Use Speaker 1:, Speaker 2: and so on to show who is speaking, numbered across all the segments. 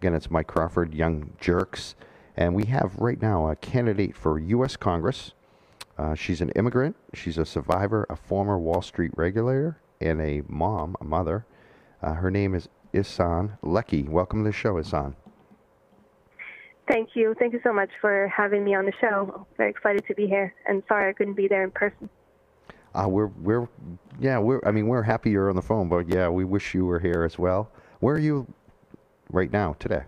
Speaker 1: Again, it's Mike Crawford, Young Jurks. And we have right now a candidate for U.S. Congress. Uh, she's an immigrant. She's a survivor, a former Wall Street regulator, and a mom, a mother. Uh, her name is Ihssane Leckey. Welcome to the show, Ihssane.
Speaker 2: Thank you. Thank you so much for having me on the show. I'm very excited to be here, and sorry I couldn't be there in person.
Speaker 1: Uh, we're we're yeah we're I mean we're happy you're on the phone, but yeah we wish you were here as well. Where are you right now today?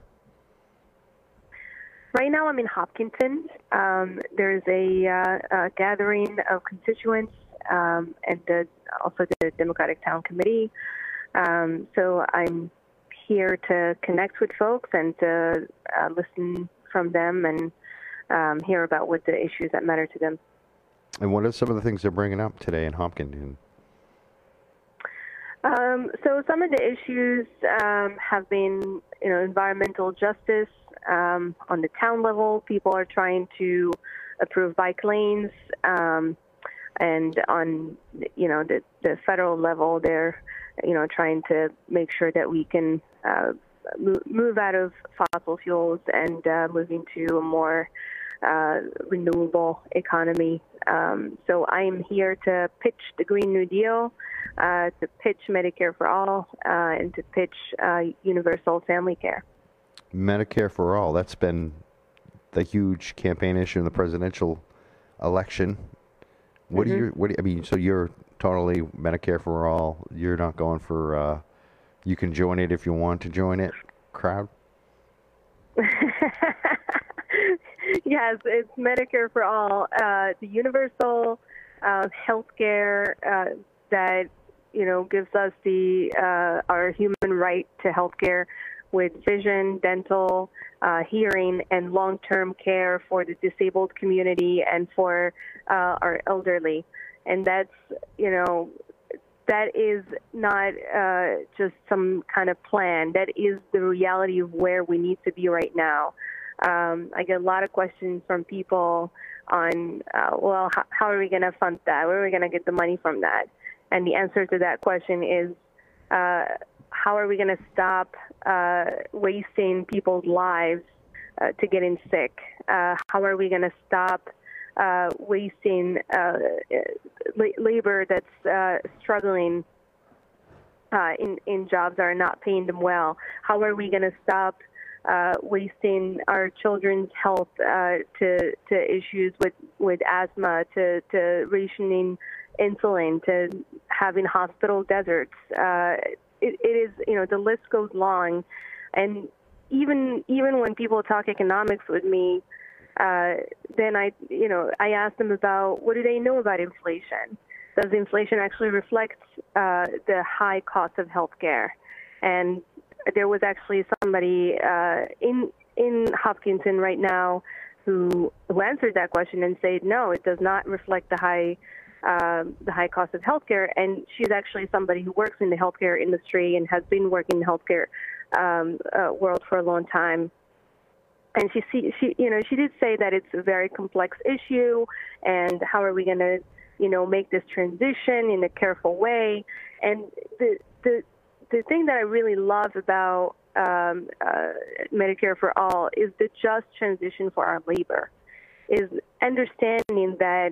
Speaker 2: Right now I'm in Hopkinton. Um, there's a, uh, a, gathering of constituents um, and the, also the Democratic Town Committee. Um, so I'm here to connect with folks and to uh, listen from them and um, hear about what the issues that matter to them.
Speaker 1: And what are some of the things they're bringing up today in Hopkinton?
Speaker 2: Um, so some of the issues um, have been, you know, environmental justice um, on the town level. People are trying to approve bike lanes, um, and on, you know, the, the federal level, they're, you know, trying to make sure that we can uh, move out of fossil fuels and uh, move into a more uh, renewable economy. Um, so I am here to pitch the Green New Deal, uh, to pitch Medicare for All, uh, and to pitch uh, universal family care.
Speaker 1: Medicare for All, that's been the huge campaign issue in the presidential election. What mm-hmm. do you, what do you, I mean, so you're totally Medicare for All. You're not going for, uh, you can join it if you want to join it crowd?
Speaker 2: yes, it's Medicare for all. Uh, the universal uh, health care uh, that you know gives us the uh, our human right to health care with vision, dental, uh, hearing, and long-term care for the disabled community and for uh, our elderly. And that's you know that is not uh, just some kind of plan. That is the reality of where we need to be right now. Um, I get a lot of questions from people on, uh, well, how, how, are we going to fund that? Where are we going to get the money from that? And the answer to that question is, uh, how are we going to stop uh, wasting people's lives uh, to getting sick? Uh, how are we going to stop uh, wasting labor that's struggling in in jobs that are not paying them well? How are we going to stop uh, wasting our children's health uh, to to issues with with asthma, to to rationing insulin, to having hospital deserts. Uh, it, it is you know the list goes long, and even even when people talk economics with me, uh, then I you know I ask them about what do they know about inflation. Does inflation actually reflect uh, the high cost of healthcare? And there was actually somebody uh, in in Hopkinton right now who who answered that question and said no, it does not reflect the high uh, the high cost of healthcare. And she's actually somebody who works in the healthcare industry and has been working in the healthcare um, uh, world for a long time. And she, see, she, you know, she did say that it's a very complex issue, and how are we going to, you know, make this transition in a careful way? And the the the thing that I really love about um, uh, Medicare for All is the just transition for our labor, is understanding that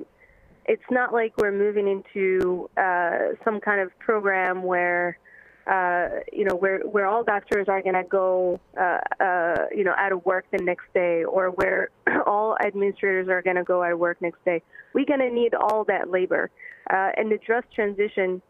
Speaker 2: it's not like we're moving into uh, some kind of program where uh, you know where where all doctors are going to go uh, uh, you know out of work the next day, or where all administrators are going to go out of work next day. We're going to need all that labor, uh, and the just transition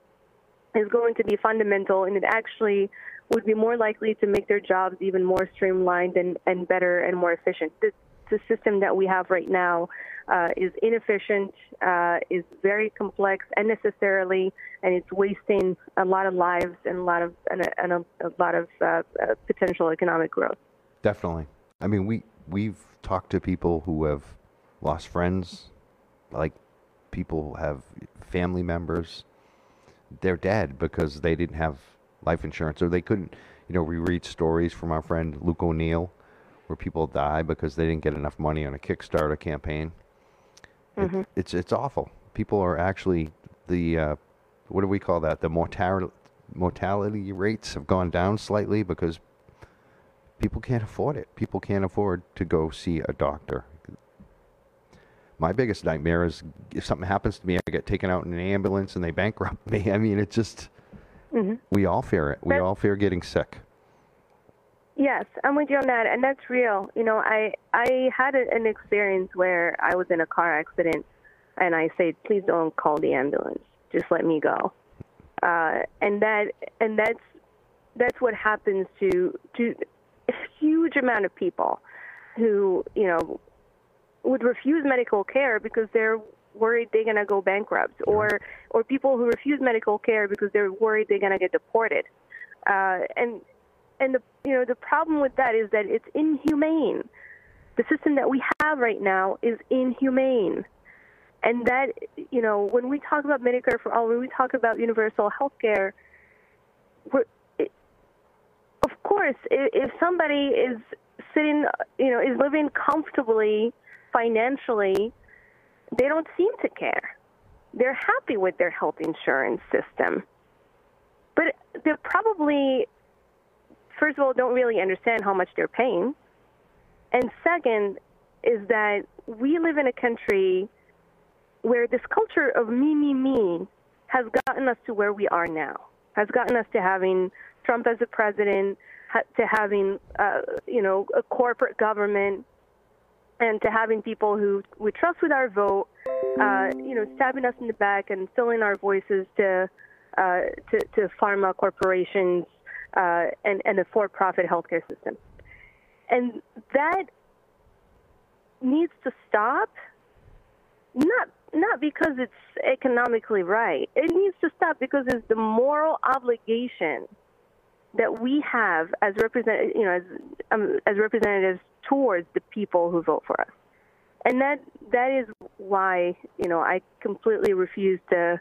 Speaker 2: is going to be fundamental and it actually would be more likely to make their jobs even more streamlined and, and better and more efficient. The, the system that we have right now uh, is inefficient, uh, is very complex unnecessarily, and it's wasting a lot of lives and a lot of and a, and a, a lot of uh, uh potential economic growth.
Speaker 1: Definitely. I mean, we we've talked to people who have lost friends, like people have family members they're dead because they didn't have life insurance or they couldn't. You know, we read stories from our friend Luke O'Neill where people die because they didn't get enough money on a Kickstarter campaign. Mm-hmm. It, it's it's awful. People are actually the uh, what do we call that? The mortality mortality rates have gone down slightly because people can't afford it. People can't afford to go see a doctor. My biggest nightmare is if something happens to me, I get taken out in an ambulance and they bankrupt me. I mean, it's just,
Speaker 2: hmm
Speaker 1: we all fear it. We all fear getting sick.
Speaker 2: Yes, I'm with you on that, and that's real. You know, I I had a, an experience where I was in a car accident, and I said, "Please don't call the ambulance. Just let me go." Uh, and that and that's that's what happens to to a huge amount of people who you know would refuse medical care because they're worried they're going to go bankrupt, or or people who refuse medical care because they're worried they're going to get deported. Uh, and and the you know the problem with that is that it's inhumane. The system that we have right now is inhumane, and that you know when we talk about Medicare for all, when we talk about universal health care, we're, it, of course, if, if somebody is sitting, you know, is living comfortably financially, they don't seem to care. They're happy with their health insurance system, but they're probably first of all, don't really understand how much they're paying. And second, is that we live in a country where this culture of me, me, me has gotten us to where we are now, has gotten us to having Trump as a president, to having, uh, you know, a corporate government, and to having people who we trust with our vote, uh, you know, stabbing us in the back and filling our voices to, uh, to, to pharma corporations uh, and, and a for-profit healthcare system. And that needs to stop, not, not because it's economically right. It needs to stop because it's the moral obligation that we have as represent, you know, as, um, as representatives towards the people who vote for us. And that that is why you know I completely refuse to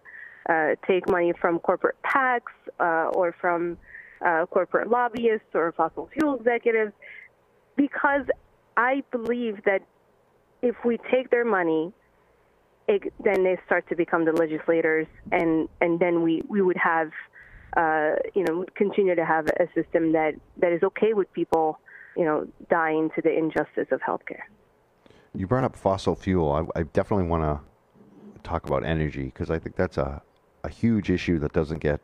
Speaker 2: uh, take money from corporate PACs uh, or from uh, corporate lobbyists or fossil fuel executives because I believe that if we take their money, it, then they start to become the legislators, and, and then we, we would have, uh, you know, continue to have a system that, that is okay with people, you know, dying to the injustice of healthcare.
Speaker 1: You brought up fossil fuel. I, I definitely want to talk about energy because I think that's a, a huge issue that doesn't get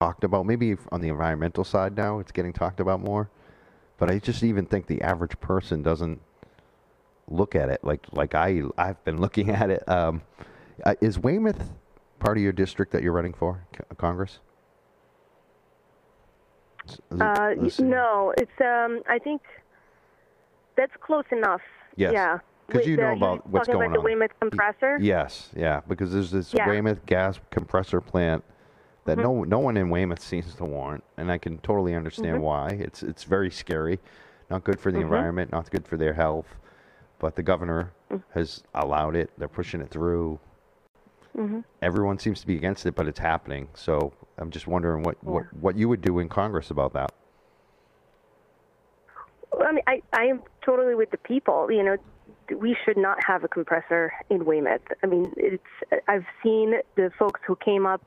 Speaker 1: talked about. Maybe on the environmental side now, it's getting talked about more. But I just even think the average person doesn't look at it like like I I've been looking at it. Um, uh, is Weymouth part of your district that you're running for Congress?
Speaker 2: Uh, no, it's um, I think that's close enough.
Speaker 1: Yes,
Speaker 2: Yeah.
Speaker 1: 'cause
Speaker 2: With
Speaker 1: you know
Speaker 2: you're
Speaker 1: about what's
Speaker 2: talking
Speaker 1: going
Speaker 2: about
Speaker 1: on.
Speaker 2: the Weymouth compressor.
Speaker 1: Yes, yeah, because there's this
Speaker 2: Yeah.
Speaker 1: Weymouth gas compressor plant that
Speaker 2: Mhm.
Speaker 1: no no one in Weymouth seems to want, and I can totally understand
Speaker 2: Mhm.
Speaker 1: why. It's it's very scary, not good for the
Speaker 2: Mhm.
Speaker 1: environment, not good for their health. But the governor
Speaker 2: Mm.
Speaker 1: has allowed it. They're pushing it through.
Speaker 2: Hmm
Speaker 1: Everyone seems to be against it, but it's happening. So I'm just wondering what, what, what you would do in Congress about that.
Speaker 2: Well, I mean, I, I am totally with the people. You know, we should not have a compressor in Weymouth. I mean, it's I've seen the folks who came up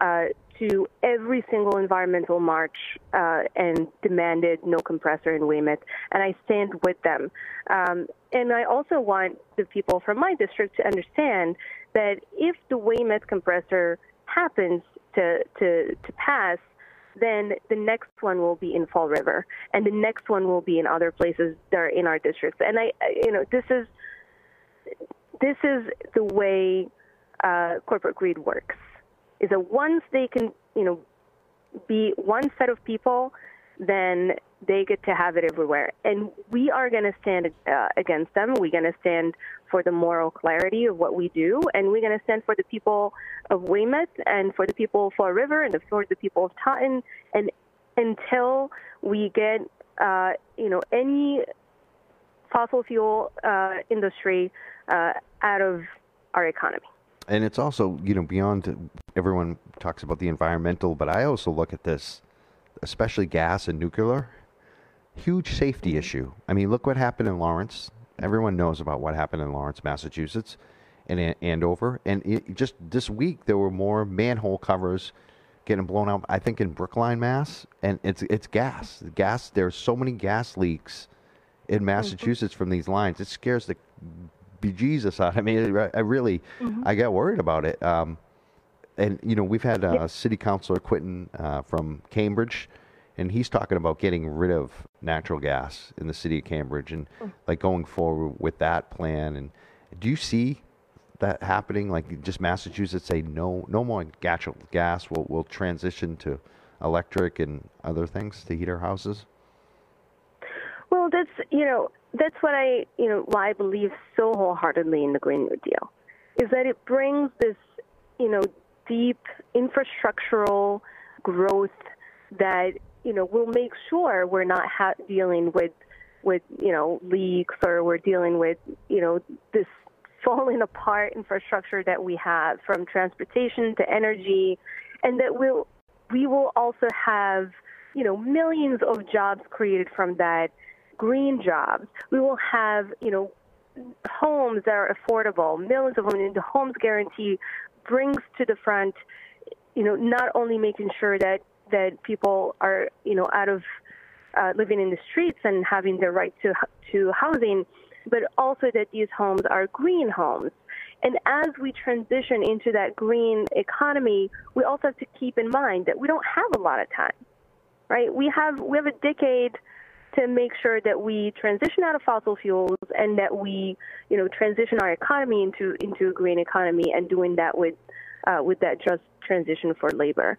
Speaker 2: uh, to every single environmental march uh, and demanded no compressor in Weymouth, and I stand with them. Um, and I also want the people from my district to understand that if the Weymouth compressor happens to to to pass, then the next one will be in Fall River, and the next one will be in other places that are in our districts. And I, you know, this is this is the way uh, corporate greed works. Is that once they can, you know, be one set of people, then they get to have it everywhere. And we are going to stand uh, against them. We're going to stand for the moral clarity of what we do, and we're going to stand for the people of Weymouth and for the people of Fall River and for the people of Taunton. And until we get, uh, you know, any fossil fuel uh, industry uh, out of our economy.
Speaker 1: And it's also, you know, beyond everyone talks about the environmental, but I also look at this, especially gas and nuclear, huge safety issue. I mean, look what happened in Lawrence. Everyone knows about what happened in Lawrence, Massachusetts, and An- Andover. And it, just this week, there were more manhole covers getting blown out. I think in Brookline, Mass, and it's it's gas. Gas. There's so many gas leaks in Massachusetts mm-hmm. from these lines. It scares the bejesus out of me. I really, mm-hmm. I get worried about it. Um, and you know, we've had uh, yeah. City Councilor Quinton uh, from Cambridge, and he's talking about getting rid of natural gas in the city of Cambridge and mm. like going forward with that plan. And do you see that happening? Like just Massachusetts say no, no more natural gas. We'll we'll transition to electric and other things to heat our houses.
Speaker 2: Well, that's you know that's what I you know why I believe so wholeheartedly in the Green New Deal, is that it brings this you know deep infrastructural growth that you know we'll make sure we're not ha- dealing with with you know leaks or we're dealing with you know this falling apart infrastructure that we have from transportation to energy, and that we'll we will also have you know millions of jobs created from that green jobs. We will have you know homes that are affordable, millions of them. The homes guarantee brings to the front, you know, not only making sure that that people are, you know, out of uh, living in the streets and having the right to to housing, but also that these homes are green homes. And as we transition into that green economy, we also have to keep in mind that we don't have a lot of time, right? We have we have a decade to make sure that we transition out of fossil fuels and that we, you know, transition our economy into into a green economy and doing that with uh, with that just transition for labor.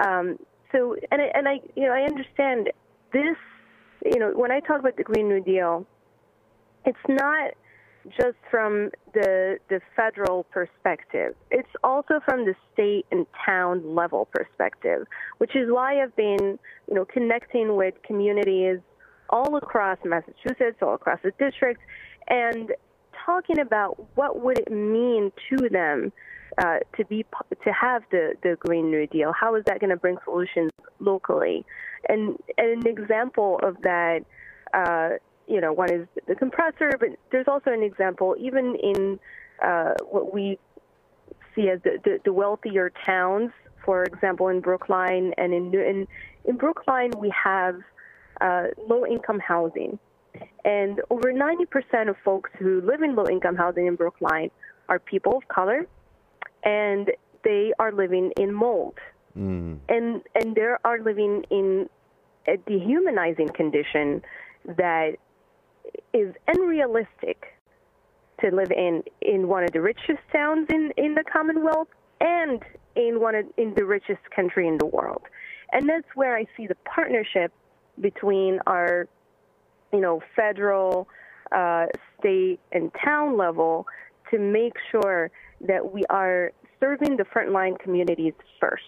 Speaker 2: Um, so, and I, and I, you know, I understand this. You know, when I talk about the Green New Deal, it's not just from the the federal perspective. It's also from the state and town level perspective, which is why I've been, you know, connecting with communities all across Massachusetts, all across the district, and talking about what would it mean to them uh, to be to have the the Green New Deal. How is that going to bring solutions locally? And, and an example of that, uh, you know, one is the compressor, but there's also an example even in uh, what we see as the, the, the wealthier towns. For example, in Brookline and in in, in Brookline, we have uh, low income housing. And over 90% of folks who live in low income housing in Brookline are people of color, and they are living in mold. Mm. And, and they are living in a dehumanizing condition that is unrealistic to live in in one of the richest towns in, in the Commonwealth and in one of in the richest country in the world. And that's where I see the partnership between our, you know, federal, uh, state, and town level to make sure that we are serving the frontline communities first.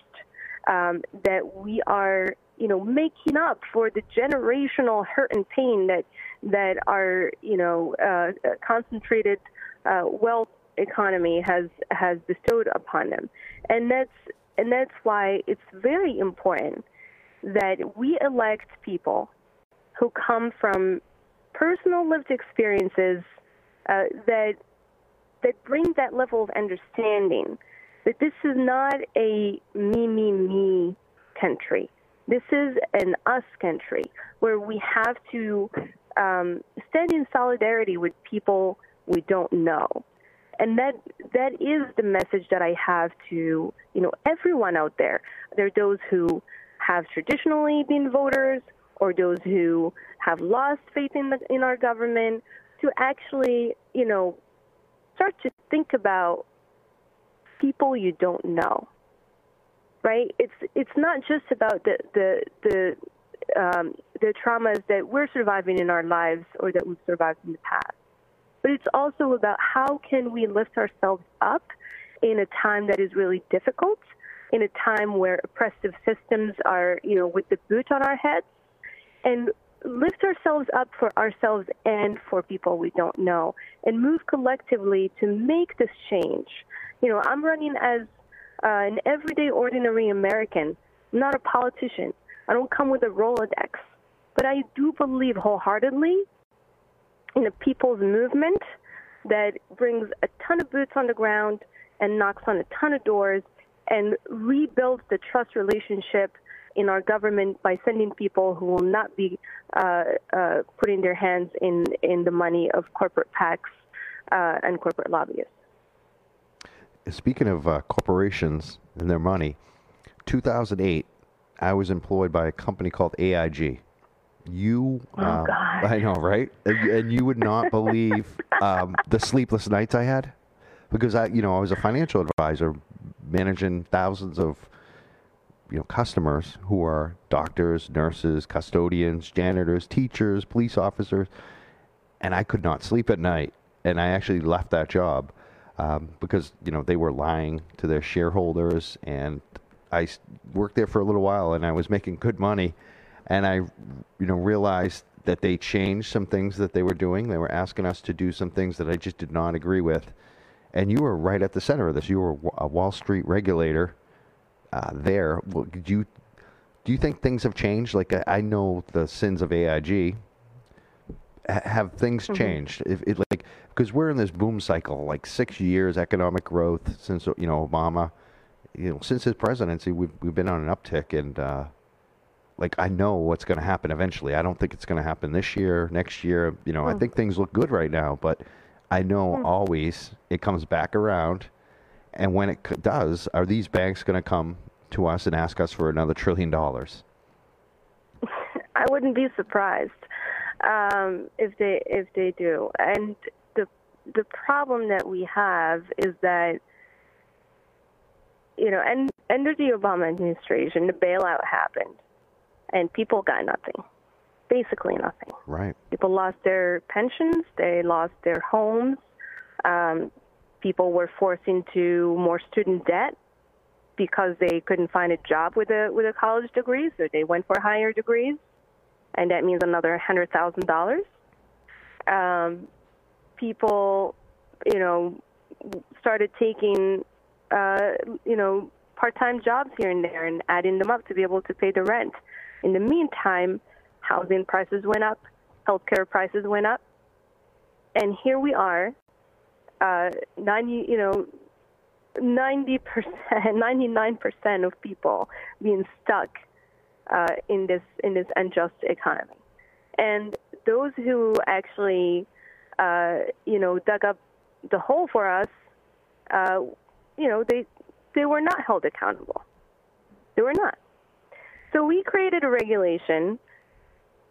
Speaker 2: Um, that we are, you know, making up for the generational hurt and pain that that our, you know, uh, concentrated uh, wealth economy has has bestowed upon them, and that's and that's why it's very important that we elect people who come from personal lived experiences uh, that that bring that level of understanding that this is not a me me me country. This is an us country where we have to um, stand in solidarity with people we don't know, and that that is the message that I have to you know everyone out there. There are those who have traditionally been voters or those who have lost faith in the, in our government to actually, you know, start to think about people you don't know. Right? It's it's not just about the the the um, the traumas that we're surviving in our lives or that we've survived in the past, but it's also about how can we lift ourselves up in a time that is really difficult in a time where oppressive systems are, you know, with the boot on our heads, and lift ourselves up for ourselves and for people we don't know, and move collectively to make this change. You know, I'm running as uh, an everyday, ordinary American. Not a politician. I don't come with a Rolodex. But I do believe wholeheartedly in a people's movement that brings a ton of boots on the ground and knocks on a ton of doors and rebuilds the trust relationship in our government by sending people who will not be uh, uh, putting their hands in, in the money of corporate PACs uh, and corporate lobbyists.
Speaker 1: Speaking of uh, corporations and their money, 2008, I was employed by a company called AIG. You,
Speaker 2: oh,
Speaker 1: um, I know, right? And, and, you would not believe um, the sleepless nights I had because I, you know, I was a financial advisor managing thousands of you know customers who are doctors, nurses, custodians, janitors, teachers, police officers, and I could not sleep at night. And I actually left that job um, because you know they were lying to their shareholders, and I worked there for a little while, and I was making good money, and I, you know, realized that they changed some things that they were doing. They were asking us to do some things that I just did not agree with. And you were right at the center of this. You were a Wall Street regulator uh, there. Do you do you think things have changed? Like I know the sins of AIG. have things mm-hmm. changed? If it like because we're in this boom cycle, like six years economic growth since you know Obama, you know since his presidency, we've we've been on an uptick, and uh, like I know what's going to happen eventually. I don't think it's going to happen this year, next year. You know, mm. I think things look good right now, but I know mm. always it comes back around and when it does, are these banks going to come to us and ask us for another trillion dollars?
Speaker 2: I wouldn't be surprised um, if they if they do. And the the problem that we have is that you know, and under the Obama administration, the bailout happened, and people got nothing, basically nothing.
Speaker 1: Right.
Speaker 2: People lost their pensions, they lost their homes. Um, people were forced into more student debt because they couldn't find a job with a with a college degree, so they went for higher degrees, and that means another hundred thousand dollars. Um, people, you know, started taking, uh, you know, part-time jobs here and there and adding them up to be able to pay the rent. In the meantime, housing prices went up, healthcare prices went up, and here we are uh, 90, you know, 90 percent, 99 percent of people being stuck uh, in this in this unjust economy, and those who actually, uh, you know, dug up the hole for us, uh, you know, they they were not held accountable. They were not. So we created a regulation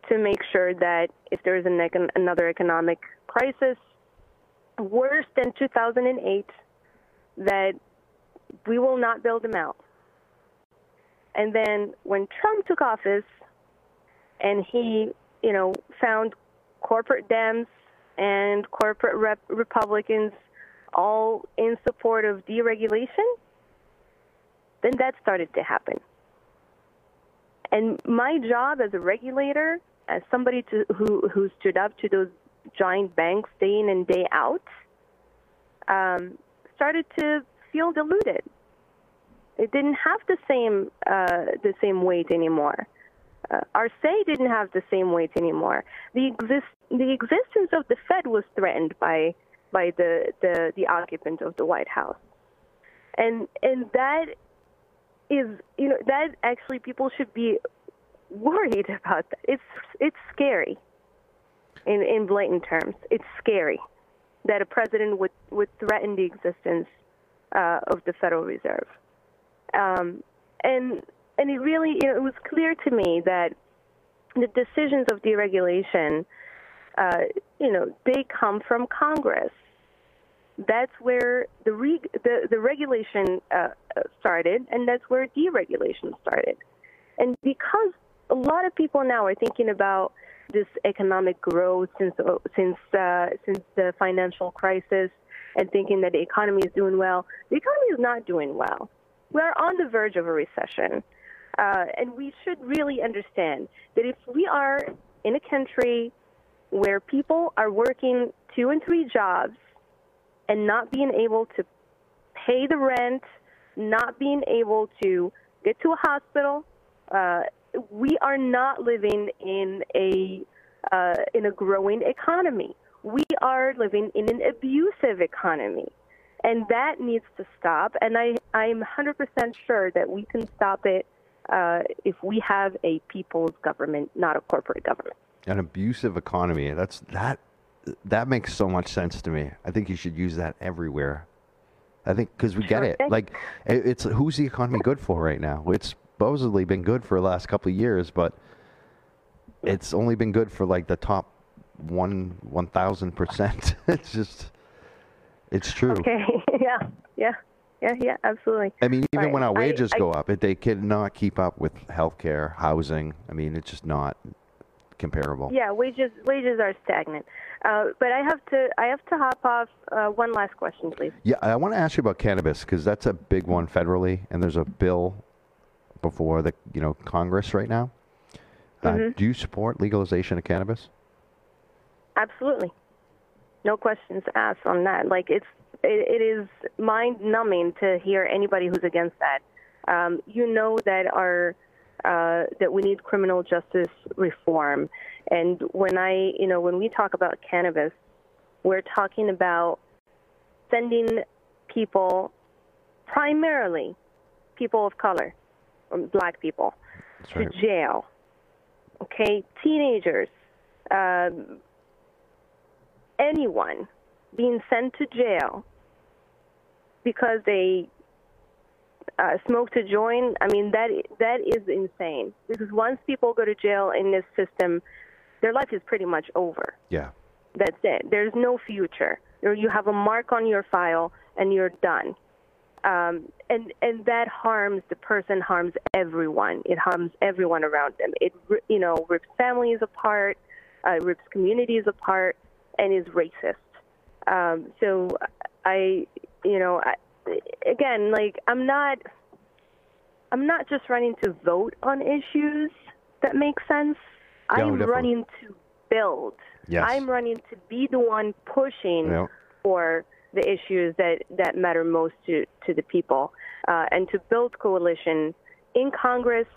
Speaker 2: to make sure that if there is an econ- another economic crisis worse than 2008 that we will not build them out. And then when Trump took office and he, you know, found corporate Dems and corporate rep- Republicans all in support of deregulation, then that started to happen. And my job as a regulator, as somebody to, who, who stood up to those giant banks day in and day out um, started to feel diluted. It didn't have the same uh, the same weight anymore. Uh, our say didn't have the same weight anymore. The exist the existence of the Fed was threatened by by the, the, the occupant of the White House, and and that is you know that actually people should be worried about that. It's it's scary in, in blatant terms. It's scary that a president would, would threaten the existence uh, of the Federal Reserve. Um, and, and it really you know, it was clear to me that the decisions of deregulation, uh, you know, they come from Congress. That's where the, re- the, the regulation uh, started, and that's where deregulation started. And because a lot of people now are thinking about this economic growth since since uh, since the financial crisis and thinking that the economy is doing well. The economy is not doing well. We are on the verge of a recession, uh, and we should really understand that if we are in a country where people are working two and three jobs and not being able to pay the rent, not being able to get to a hospital, uh, we are not living in a uh, in a growing economy. We are living in an abusive economy. and that needs to stop. And I I'm 100% sure that we can stop it uh, if we have a people's government, not a corporate government.
Speaker 1: An abusive economy. That's that. That makes so much sense to me. I think you should use that everywhere. I think because we get it. Like, it's who's the economy good for right now? It's supposedly been good for the last couple of years, but it's only been good for like the top one one thousand percent. It's just, it's true.
Speaker 2: Okay. yeah. Yeah. Yeah. Yeah. Absolutely.
Speaker 1: I mean, even when our wages
Speaker 2: I-
Speaker 1: go up, it, they cannot keep up with healthcare, housing. I mean, it's just not comparable.
Speaker 2: Yeah. Wages wages are stagnant. Uh, but I have to I have to hop off. Uh, one last question, please.
Speaker 1: Yeah, I want to ask you about cannabis because that's a big one federally, and there's a bill before the you know Congress right now. Uh,
Speaker 2: Mhm.
Speaker 1: do you support legalization of cannabis?
Speaker 2: Absolutely. No questions asked on that. Like it's it, it is mind numbing to hear anybody who's against that. Um, you know that our uh, that we need criminal justice reform, and when I you know when we talk about cannabis, we're talking about sending people, primarily people of color, black people,
Speaker 1: That's
Speaker 2: to jail. Okay, teenagers, um, anyone being sent to jail because they uh, smoked a joint. I mean, that that is insane. Because once people go to jail in this system, their life is pretty much over.
Speaker 1: Yeah,
Speaker 2: That's it. There's no future. You have a mark on your file, and you're done. Um, and and that harms the person, harms everyone. It harms everyone around them. It you know rips families apart, uh, rips communities apart, and is racist. Um, so I, you know, I, again, like I'm not, I'm not just running to vote on issues that make sense.
Speaker 1: Yeah,
Speaker 2: I'm
Speaker 1: definitely.
Speaker 2: running to build.
Speaker 1: Yes.
Speaker 2: I'm running to be the one pushing
Speaker 1: Yeah.
Speaker 2: for the issues that, that matter most to, to the people uh, and to build coalition in Congress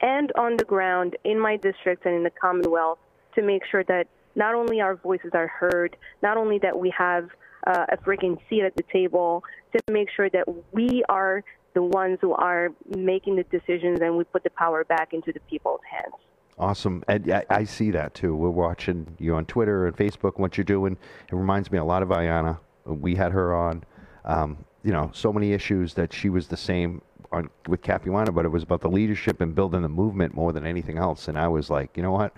Speaker 2: and on the ground in my district and in the Commonwealth to make sure that not only our voices are heard, not only that we have uh, a freaking seat at the table, to make sure that we are the ones who are making the decisions and we put the power back into the people's hands.
Speaker 1: Awesome. And I, see that too. We're watching you on Twitter and Facebook, what you're doing. It reminds me a lot of Ayanna. We had her on. Um, you know, so many issues that she was the same on with Capuano, but it was about the leadership and building the movement more than anything else. And I was like, you know what?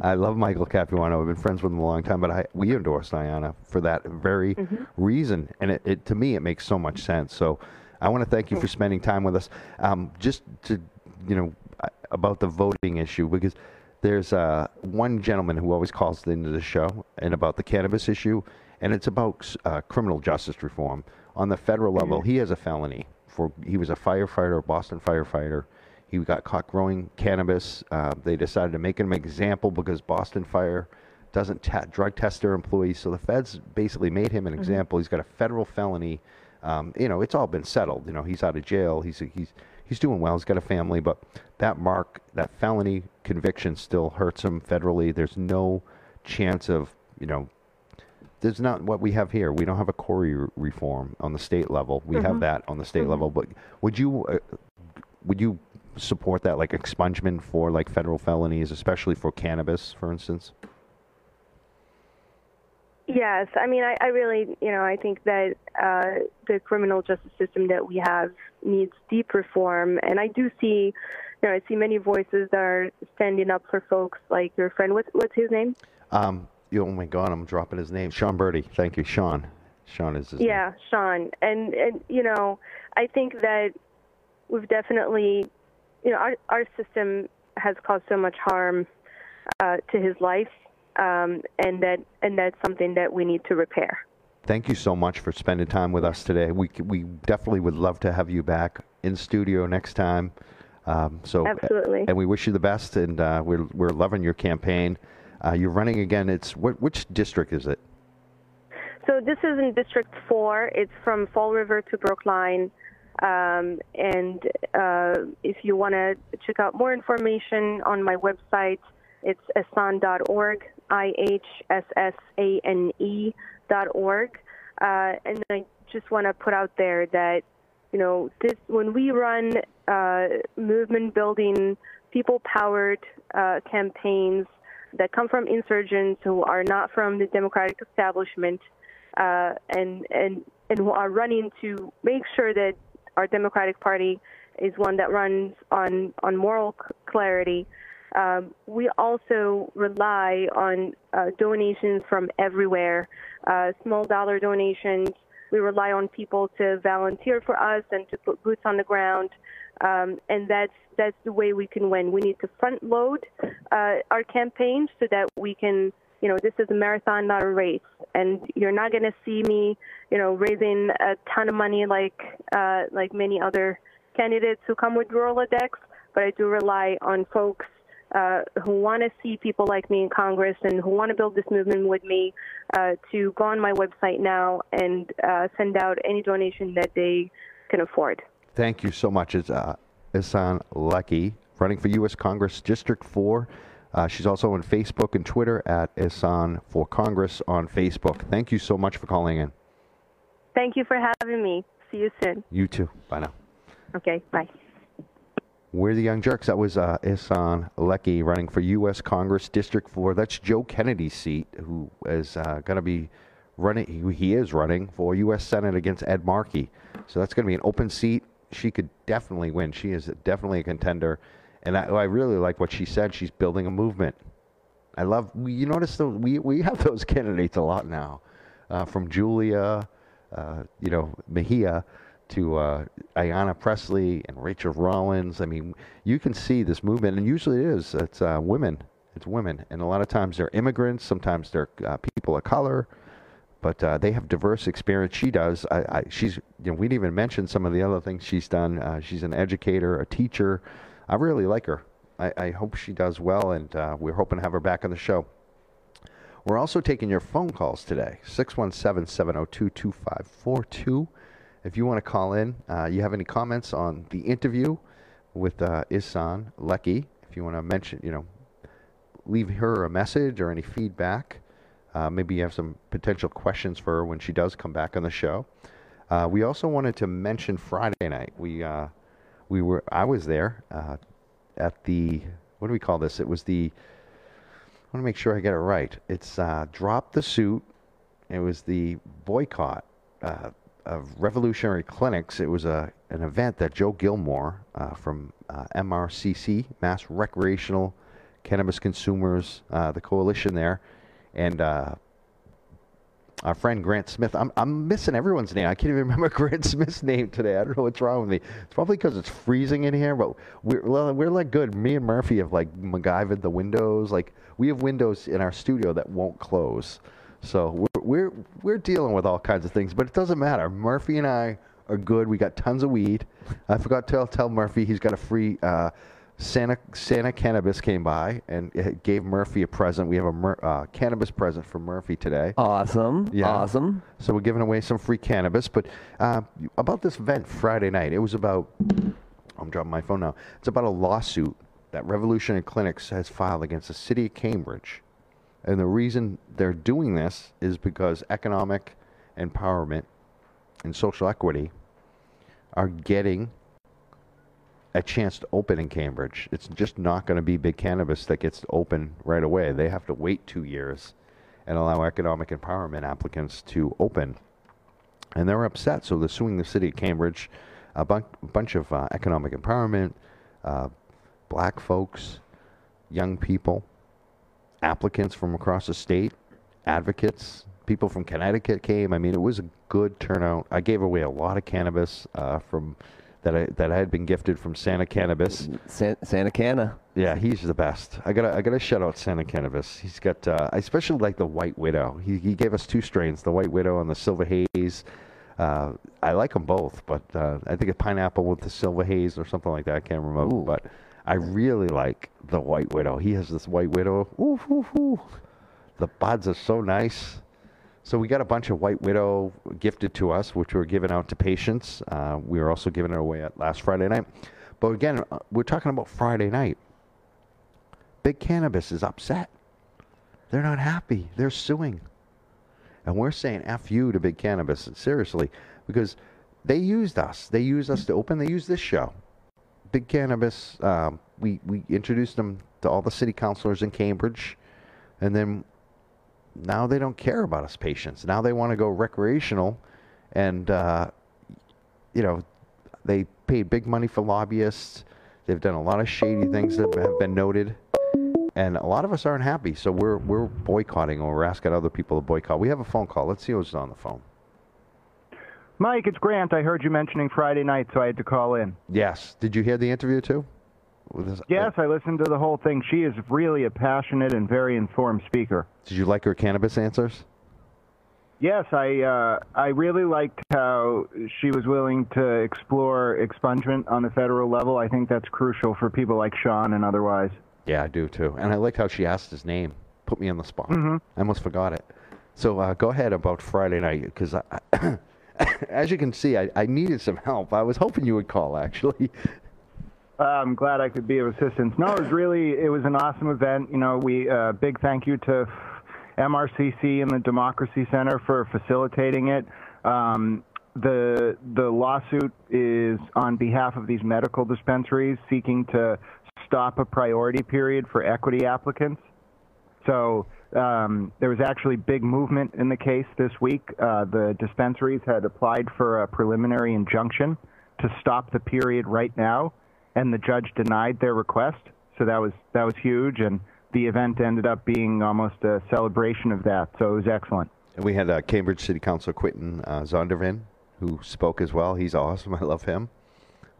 Speaker 1: I love Michael Capuano. I've been friends with him a long time, but I, we endorsed Ayanna for that very reason. And it, it, to me, it makes so much sense. So I want to thank you for spending time with us. Um, just to, you know, about the voting issue, because there's uh, one gentleman who always calls into the show and about the cannabis issue, and it's about uh, criminal justice reform. On the federal level, he has a felony for he was a firefighter, a Boston firefighter. He got caught growing cannabis. Uh, they decided to make him an example because Boston Fire doesn't ta- drug test their employees. So the feds basically made him an example. He's got a federal felony. Um, you know, it's all been settled. You know, he's out of jail. He's he's he's doing well. He's got a family, but that mark, that felony conviction, still hurts him federally. There's no chance of you know. There's not what we have here. We don't have a re- reform on the state level. We have that on the state level. But would you uh, would you support that like expungement for like federal felonies, especially for cannabis, for instance?
Speaker 2: Yes, I mean, I, I really, you know, I think that uh, the criminal justice system that we have needs deep reform, and I do see, you know, I see many voices that are standing up for folks like your friend. What's what's his name?
Speaker 1: Um, oh my God, I'm dropping his name. Sean Birdie. Thank you, Sean. Sean is his name.
Speaker 2: Yeah, Sean. And and you know, I think that we've definitely, you know, our our system has caused so much harm uh, to his life, um, and that and that's something that we need to repair.
Speaker 1: Thank you so much for spending time with us today. We we definitely would love to have you back in studio next time. Um, so
Speaker 2: Absolutely.
Speaker 1: and we wish you the best. And uh, we're we're loving your campaign. Uh, you're running again. It's wh- which district is it?
Speaker 2: So this is in District 4. It's from Fall River to Brookline. Um, and uh, if you want to check out more information on my website, it's ihssane.org, I H S S A N E dot org. Uh, and I just want to put out there that you know this when we run uh, movement building, people powered uh, campaigns that come from insurgents who are not from the democratic establishment uh, and and and who are running to make sure that our Democratic Party is one that runs on on moral clarity. Um, we also rely on uh, donations from everywhere, uh, small dollar donations. We rely on people to volunteer for us and to put boots on the ground, um, and that's that's the way we can win. We need to front load uh, our campaigns so that we can, you know, this is a marathon, not a race, and you're not going to see me, you know, raising a ton of money like uh, like many other candidates who come with Rolodex, but I do rely on folks uh, who want to see people like me in Congress and who want to build this movement with me uh, to go on my website now and uh, send out any donation that they can afford.
Speaker 1: Thank you so much. It's uh, Ihssane Leckey, running for U.S. Congress District 4. Uh, she's also on Facebook and Twitter at Ihssane for Congress on Facebook. Thank you so much for calling in.
Speaker 2: Thank you for having me. See you soon.
Speaker 1: You too. Bye now.
Speaker 2: Okay, bye.
Speaker 1: We're the Young Jurks. That was uh, Ihssane Leckey running for U.S. Congress District 4. That's Joe Kennedy's seat, who is uh, going to be running. He, he, is running for U.S. Senate against Ed Markey. So that's going to be an open seat. She could definitely win. She is definitely a contender. And I, I really like what she said. She's building a movement. I love, you notice, the, we, we have those candidates a lot now. Uh, from Julia, uh, you know, Mejia to uh, Ayanna Pressley and Rachael Rollins. I mean, you can see this movement, and usually it is. It's uh, women. It's women, and a lot of times they're immigrants. Sometimes they're uh, people of color, but uh, they have diverse experience. She does. I, I, she's. You know, we didn't even mention some of the other things she's done. Uh, she's an educator, a teacher. I really like her. I, I hope she does well, and uh, we're hoping to have her back on the show. We're also taking your phone calls today 617 702 2542. If you want to call in, uh, you have any comments on the interview with uh, Ihssane Leckey, if you want to mention, you know, leave her a message or any feedback. Uh, maybe you have some potential questions for her when she does come back on the show. Uh, we also wanted to mention Friday night. We uh, we were I was there uh, at the what do we call this? It was the I want to make sure I get it right. It's uh, drop the suit. It was the boycott uh, of Revolutionary Clinics. It was a an event that Joe Gilmore from MRCC, Mass Recreational Cannabis Consumers, the coalition there, and uh, our friend Grant Smith. I'm I'm missing everyone's name. I can't even remember Grant Smith's name today. I don't know what's wrong with me. It's probably because it's freezing in here. But we're we're like good. Me and Murphy have like MacGyvered the windows. Like we have windows in our studio that won't close. So we're, we're we're dealing with all kinds of things, but it doesn't matter. Murphy and I are good. We got tons of weed. I forgot to tell Murphy he's got a free uh, Santa Santa cannabis came by and gave Murphy a present. We have a Mur- uh, cannabis present for Murphy today.
Speaker 3: Awesome. Yeah. Awesome.
Speaker 1: So we're giving away some free cannabis. But uh, about this event Friday night, it was about. I'm dropping my phone now. It's about a lawsuit that Revolutionary Clinics has filed against the city of Cambridge and the reason they're doing this is because economic empowerment and social equity are getting a chance to open in Cambridge. It's just not going to be big cannabis that gets open right away. They have to wait two years and allow economic empowerment applicants to open. And they're upset, so they're suing the city of Cambridge, a bun- bunch of uh, economic empowerment, uh, black folks, young people applicants from across the state, advocates, people from Connecticut came. I mean, it was a good turnout. I gave away a lot of cannabis uh, from that I that I had been gifted from Santa Cannabis.
Speaker 3: San, Santa Canna.
Speaker 1: Yeah, he's the best. I gotta I gotta shout out Santa Cannabis. He's got uh, I especially like the White Widow. He he gave us two strains, the White Widow and the Silver Haze. Uh, I like them both, but uh, I think a pineapple with the silver haze or something like that. I can't remember, Ooh. but I really like the White Widow. He has this White Widow. Ooh, ooh, ooh. The buds are so nice. So we got a bunch of White Widow gifted to us, which were given out to patients. Uh, we were also giving it away at last Friday night. But again, uh, we're talking about Friday night. Big Cannabis is upset. They're not happy. They're suing. And we're saying F you to big cannabis, seriously, because they used us. They used us to open, they used this show. Big Cannabis, um, we, we introduced them to all the city councilors in Cambridge, and then now they don't care about us patients. Now they want to go recreational, and, uh, you know, they paid big money for lobbyists. They've done a lot of shady things that have been noted and a lot of us aren't happy. So we're we're boycotting, or we're asking other people to boycott. We have a phone call. Let's see who's on the phone.
Speaker 4: Mike, it's Grant. I heard you mentioning Friday night, so I had to call in.
Speaker 1: Yes. Did you hear the interview too?
Speaker 4: This, yes, uh, I listened to the whole thing. She is really a passionate and very informed speaker.
Speaker 1: Did you like her cannabis answers?
Speaker 4: Yes, I uh, I really liked how she was willing to explore expungement on the federal level. I think that's crucial for people like Sean and otherwise.
Speaker 1: Yeah, I do too. And I liked how she asked his name. Put me on the spot.
Speaker 4: Mm-hmm.
Speaker 1: I almost forgot it. So uh, go ahead about Friday night because as you can see, I, I needed some help. I was hoping you would call actually.
Speaker 4: Uh, I'm glad I could be of assistance. No, it was really it was an awesome event. You know, we uh, big thank you to MRCC and the Democracy Center for facilitating it. Um, the the lawsuit is on behalf of these medical dispensaries seeking to stop a priority period for equity applicants. So um, there was actually big movement in the case this week. Uh, the dispensaries had applied for a preliminary injunction to stop the period right now, and the judge denied their request. So that was that was huge, and the event ended up being almost a celebration of that. So it was excellent.
Speaker 1: And we had uh, Cambridge City Council Quinton uh, Zondervan, who spoke as well. He's awesome. I love him.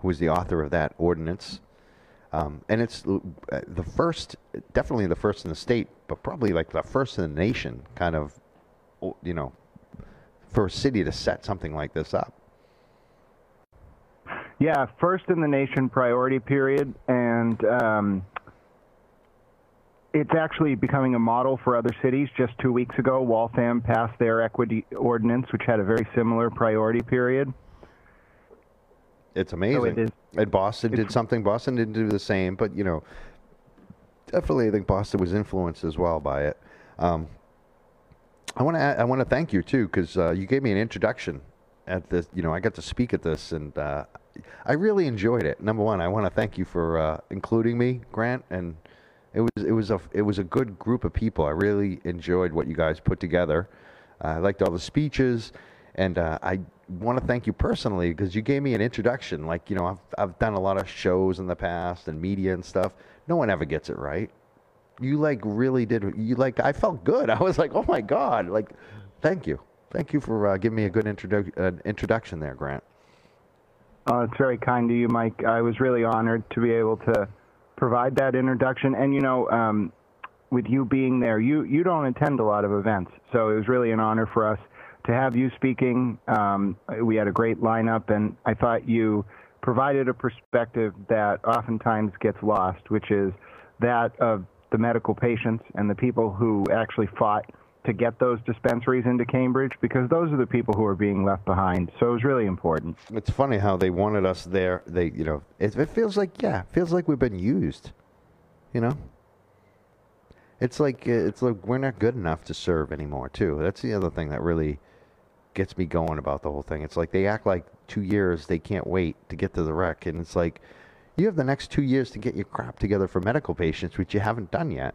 Speaker 1: Who was the author of that ordinance um, and it's uh, the first, definitely the first in the state, but probably like the first in the nation, kind of, you know, for a city to set something like this up.
Speaker 4: Yeah, first in the nation priority period, and um, it's actually becoming a model for other cities. Just two weeks ago, Waltham passed their equity ordinance, which had a very similar priority period.
Speaker 1: It's amazing. So it and Boston did something. Boston didn't do the same, but you know, definitely I think Boston was influenced as well by it. Um, I want to I want to thank you too because uh, you gave me an introduction at this. You know, I got to speak at this, and uh, I really enjoyed it. Number one, I want to thank you for uh, including me, Grant, and it was it was a it was a good group of people. I really enjoyed what you guys put together. I liked all the speeches, and uh, I want to thank you personally because you gave me an introduction. Like, you know, I've, I've done a lot of shows in the past and media and stuff. No one ever gets it right. You like really did. You like, I felt good. I was like, oh my God. Like, thank you. Thank you for uh, giving me a good introdu- uh, introduction there, Grant.
Speaker 4: Oh, it's very kind of you, Mike. I was really honored to be able to provide that introduction. And, you know, um, with you being there, you, you don't attend a lot of events. So it was really an honor for us to have you speaking. Um, we had a great lineup, and I thought you provided a perspective that oftentimes gets lost, which is that of the medical patients and the people who actually fought to get those dispensaries into Cambridge because those are the people who are being left behind. So it was really important.
Speaker 1: It's funny how they wanted us there. They, you know, it, it feels like yeah, it feels like we've been used. You know, it's like uh, it's like we're not good enough to serve anymore. Too. That's the other thing that really gets me going about the whole thing. It's like they act like two years they can't wait to get to the wreck, and it's like you have the next two years to get your crap together for medical patients, which you haven't done yet.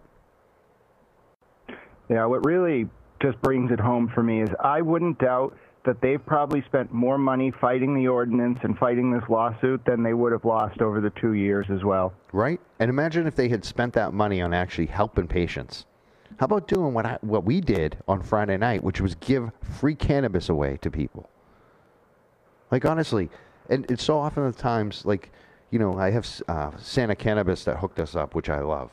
Speaker 4: Yeah, what really just brings it home for me is I wouldn't doubt that they've probably spent more money fighting the ordinance and fighting this lawsuit than they would have lost over the two years as well.
Speaker 1: Right? And imagine if they had spent that money on actually helping patients. How about doing what I, what we did on Friday night, which was give free cannabis away to people? Like honestly, and it's so often the times like, you know, I have uh, Santa Cannabis that hooked us up, which I love.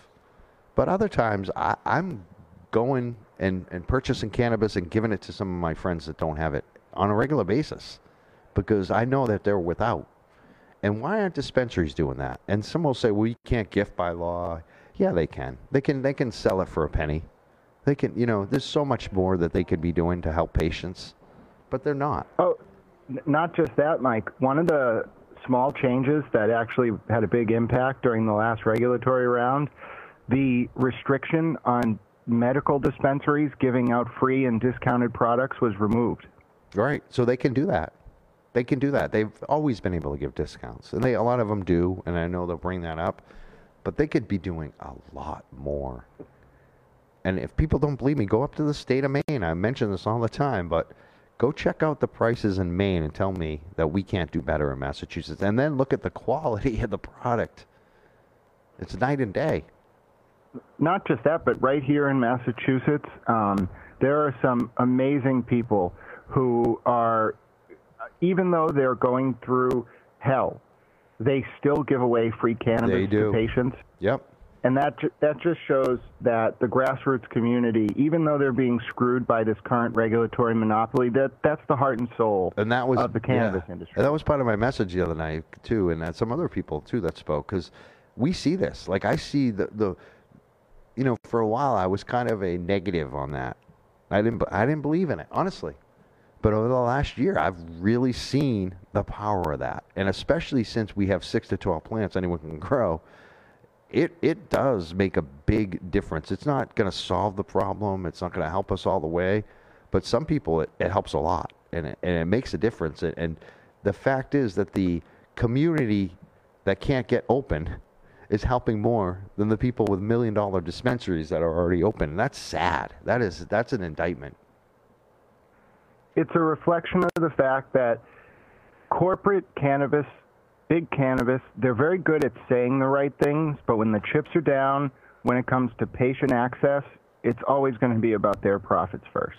Speaker 1: But other times I, I'm going and, and purchasing cannabis and giving it to some of my friends that don't have it on a regular basis because I know that they're without. And why aren't dispensaries doing that? And some will say, well, you can't gift by law. Yeah, they can. They can. They can sell it for a penny. They can. You know, there's so much more that they could be doing to help patients, but they're not.
Speaker 4: Oh, not just that, Mike. One of the small changes that actually had a big impact during the last regulatory round, the restriction on medical dispensaries giving out free and discounted products was removed.
Speaker 1: Right. So they can do that. They can do that. They've always been able to give discounts, and they a lot of them do. And I know they'll bring that up, but they could be doing a lot more. And if people don't believe me, go up to the state of Maine. I mention this all the time, but go check out the prices in Maine and tell me that we can't do better in Massachusetts. And then look at the quality of the product. It's night and day.
Speaker 4: Not just that, but right here in Massachusetts, um, there are some amazing people who are, even though they're going through hell, they still give away free cannabis to patients.
Speaker 1: Yep.
Speaker 4: And that that just shows that the grassroots community, even though they're being screwed by this current regulatory monopoly, that that's the heart and soul
Speaker 1: and that was,
Speaker 4: of the cannabis
Speaker 1: yeah.
Speaker 4: industry.
Speaker 1: And that was part of my message the other night too, and some other people too that spoke because we see this. Like I see the the, you know, for a while I was kind of a negative on that. I didn't I didn't believe in it honestly. But over the last year, I've really seen the power of that. And especially since we have six to 12 plants anyone can grow, it, it does make a big difference. It's not going to solve the problem, it's not going to help us all the way. But some people, it, it helps a lot and it, and it makes a difference. And, and the fact is that the community that can't get open is helping more than the people with million dollar dispensaries that are already open. And that's sad. That is that's an indictment
Speaker 4: it's a reflection of the fact that corporate cannabis, big cannabis, they're very good at saying the right things, but when the chips are down, when it comes to patient access, it's always going to be about their profits first.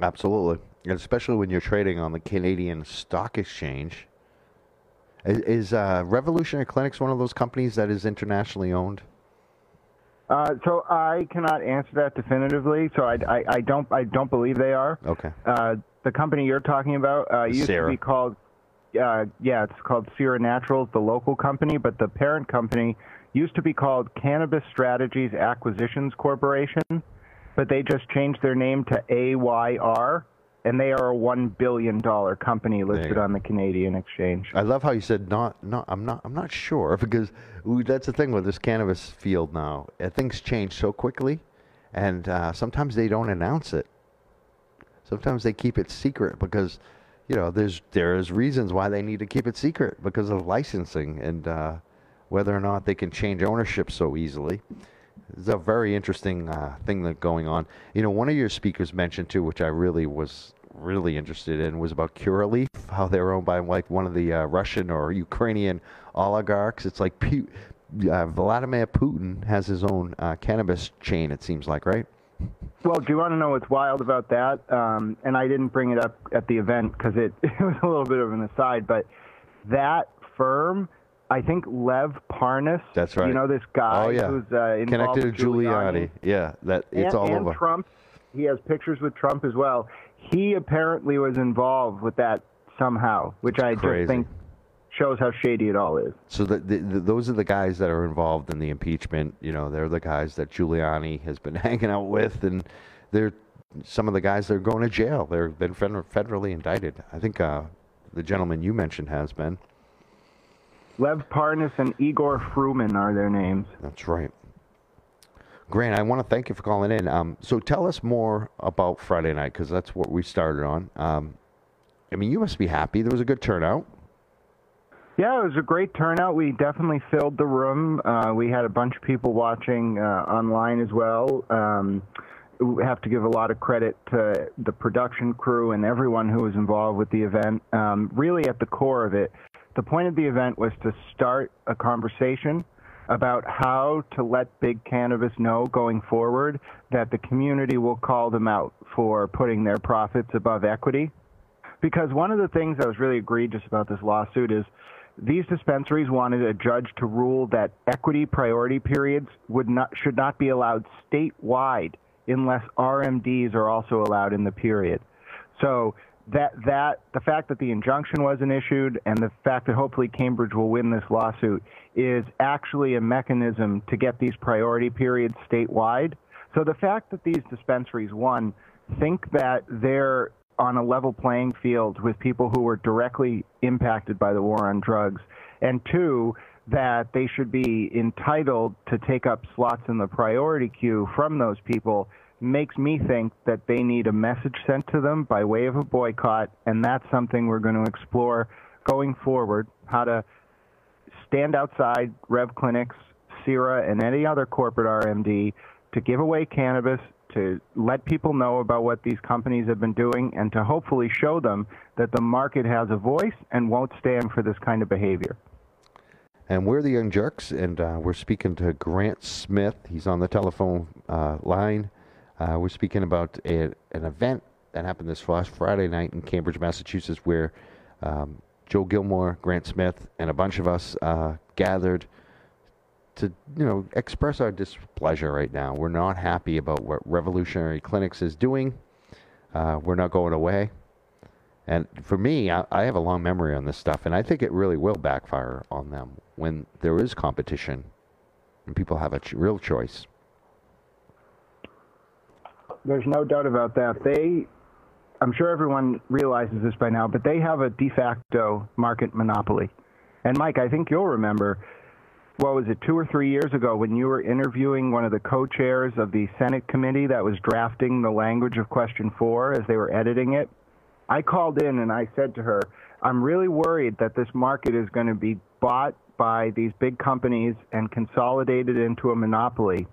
Speaker 1: Absolutely. And especially when you're trading on the Canadian Stock Exchange. Is, is uh, Revolutionary Clinics one of those companies that is internationally owned?
Speaker 4: Uh, so I cannot answer that definitively. So I, I, I don't I don't believe they are.
Speaker 1: Okay.
Speaker 4: Uh, the company you're talking about uh, used
Speaker 1: Sira.
Speaker 4: to be called uh, yeah it's called Sira Naturals, the local company, but the parent company used to be called Cannabis Strategies Acquisitions Corporation, but they just changed their name to AYR and they are a one billion dollar company listed on the Canadian exchange.
Speaker 1: I love how you said not, not. I'm not. I'm not sure because ooh, that's the thing with this cannabis field now. Uh, things change so quickly, and uh, sometimes they don't announce it. Sometimes they keep it secret because, you know, there's there's reasons why they need to keep it secret because of licensing and uh, whether or not they can change ownership so easily. It's a very interesting uh, thing that's going on. You know, one of your speakers mentioned too, which I really was really interested in was about Curaleaf, how they're owned by like one of the uh, Russian or Ukrainian oligarchs. It's like Pu- uh, Vladimir Putin has his own uh, cannabis chain. It seems like, right?
Speaker 4: Well, do you want to know what's wild about that? Um, and I didn't bring it up at the event because it, it was a little bit of an aside, but that firm. I think Lev Parnas.
Speaker 1: That's right.
Speaker 4: You know this guy
Speaker 1: oh, yeah.
Speaker 4: who's uh,
Speaker 1: connected to Giuliani.
Speaker 4: Giuliani.
Speaker 1: Yeah, that it's
Speaker 4: and,
Speaker 1: all
Speaker 4: and
Speaker 1: over.
Speaker 4: Trump. He has pictures with Trump as well he apparently was involved with that somehow, which I
Speaker 1: crazy.
Speaker 4: just think shows how shady it all is.
Speaker 1: So the, the, the, those are the guys that are involved in the impeachment. You know, they're the guys that Giuliani has been hanging out with, and they're some of the guys that are going to jail. They've been federally indicted. I think uh, the gentleman you mentioned has been.
Speaker 4: Lev Parnas and Igor Fruman are their names.
Speaker 1: That's right. Grant, I want to thank you for calling in. Um, so tell us more about Friday night because that's what we started on. Um, I mean, you must be happy. There was a good turnout.
Speaker 4: Yeah, it was a great turnout. We definitely filled the room. Uh, we had a bunch of people watching uh, online as well. Um, we have to give a lot of credit to the production crew and everyone who was involved with the event. Um, really, at the core of it, the point of the event was to start a conversation about how to let big cannabis know going forward that the community will call them out for putting their profits above equity. Because one of the things that was really egregious about this lawsuit is these dispensaries wanted a judge to rule that equity priority periods would not should not be allowed statewide unless RMDs are also allowed in the period. So that that the fact that the injunction wasn't issued and the fact that hopefully Cambridge will win this lawsuit is actually a mechanism to get these priority periods statewide. So the fact that these dispensaries one think that they're on a level playing field with people who were directly impacted by the war on drugs and two that they should be entitled to take up slots in the priority queue from those people makes me think that they need a message sent to them by way of a boycott, and that's something we're going to explore going forward how to stand outside Rev Clinics, Sira, and any other corporate RMD to give away cannabis, to let people know about what these companies have been doing, and to hopefully show them that the market has a voice and won't stand for this kind of behavior.
Speaker 1: And we're the Young Jurks, and uh, we're speaking to Grant Smith. He's on the telephone uh, line. Uh, we're speaking about a, an event that happened this last Friday night in Cambridge, Massachusetts, where um, Joe Gilmore, Grant Smith, and a bunch of us uh, gathered to, you know, express our displeasure right now. We're not happy about what Revolutionary Clinics is doing. Uh, we're not going away. And for me, I, I, have a long memory on this stuff, and I think it really will backfire on them when there is competition and people have a ch- real choice.
Speaker 4: There's no doubt about that. They I'm sure everyone realizes this by now, but they have a de facto market monopoly. And Mike, I think you'll remember, what was it, two or three years ago when you were interviewing one of the co chairs of the Senate committee that was drafting the language of question four as they were editing it? I called in and I said to her, I'm really worried that this market is going to be bought by these big companies and consolidated into a monopoly.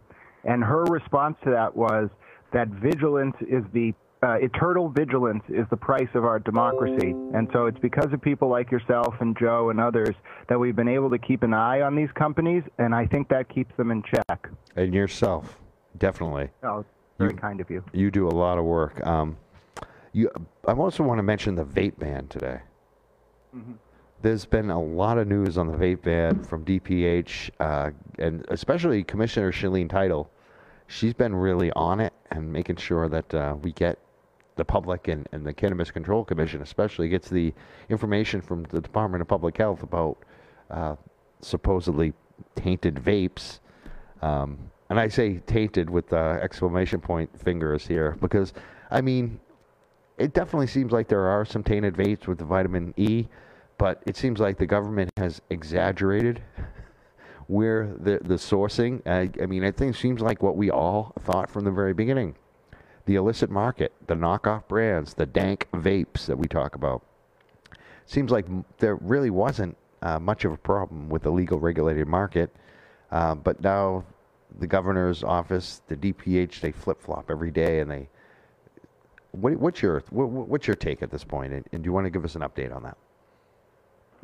Speaker 4: And her response to that was that vigilance is the uh, eternal vigilance is the price of our democracy. And so it's because of people like yourself and Joe and others that we've been able to keep an eye on these companies, and I think that keeps them in check.
Speaker 1: And yourself, definitely.
Speaker 4: Oh, very you, kind of you.
Speaker 1: You do a lot of work. Um, you, I also want to mention the vape ban today. Mm-hmm. There's been a lot of news on the vape ban from DPH, uh, and especially Commissioner Shaleen Title. She's been really on it and making sure that uh, we get the public and, and the Cannabis Control Commission especially gets the information from the Department of Public Health about uh, supposedly tainted vapes. Um, and I say tainted with the exclamation point fingers here because, I mean, it definitely seems like there are some tainted vapes with the vitamin E, but it seems like the government has exaggerated where the, the sourcing. I, I mean, I think it seems like what we all thought from the very beginning the illicit market, the knockoff brands, the dank vapes that we talk about. Seems like there really wasn't uh, much of a problem with the legal regulated market, uh, but now the governor's office, the DPH, they flip flop every day, and they. What, what's your what, what's your take at this point, and, and do you want to give us an update on that?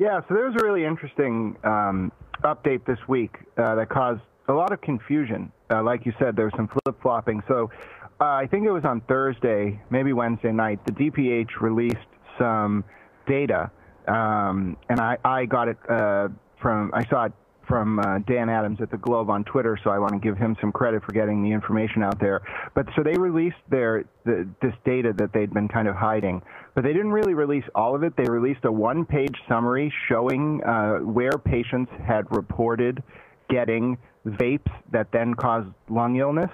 Speaker 4: Yeah, so there's a really interesting um, update this week uh, that caused a lot of confusion. Uh, like you said, there was some flip flopping. So uh, I think it was on Thursday, maybe Wednesday night, the DPH released some data, um, and I, I got it uh, from, I saw it from uh, Dan Adams at the Globe on Twitter, so I want to give him some credit for getting the information out there. But so they released their the, this data that they'd been kind of hiding, but they didn't really release all of it. They released a one-page summary showing uh, where patients had reported getting vapes that then caused lung illness.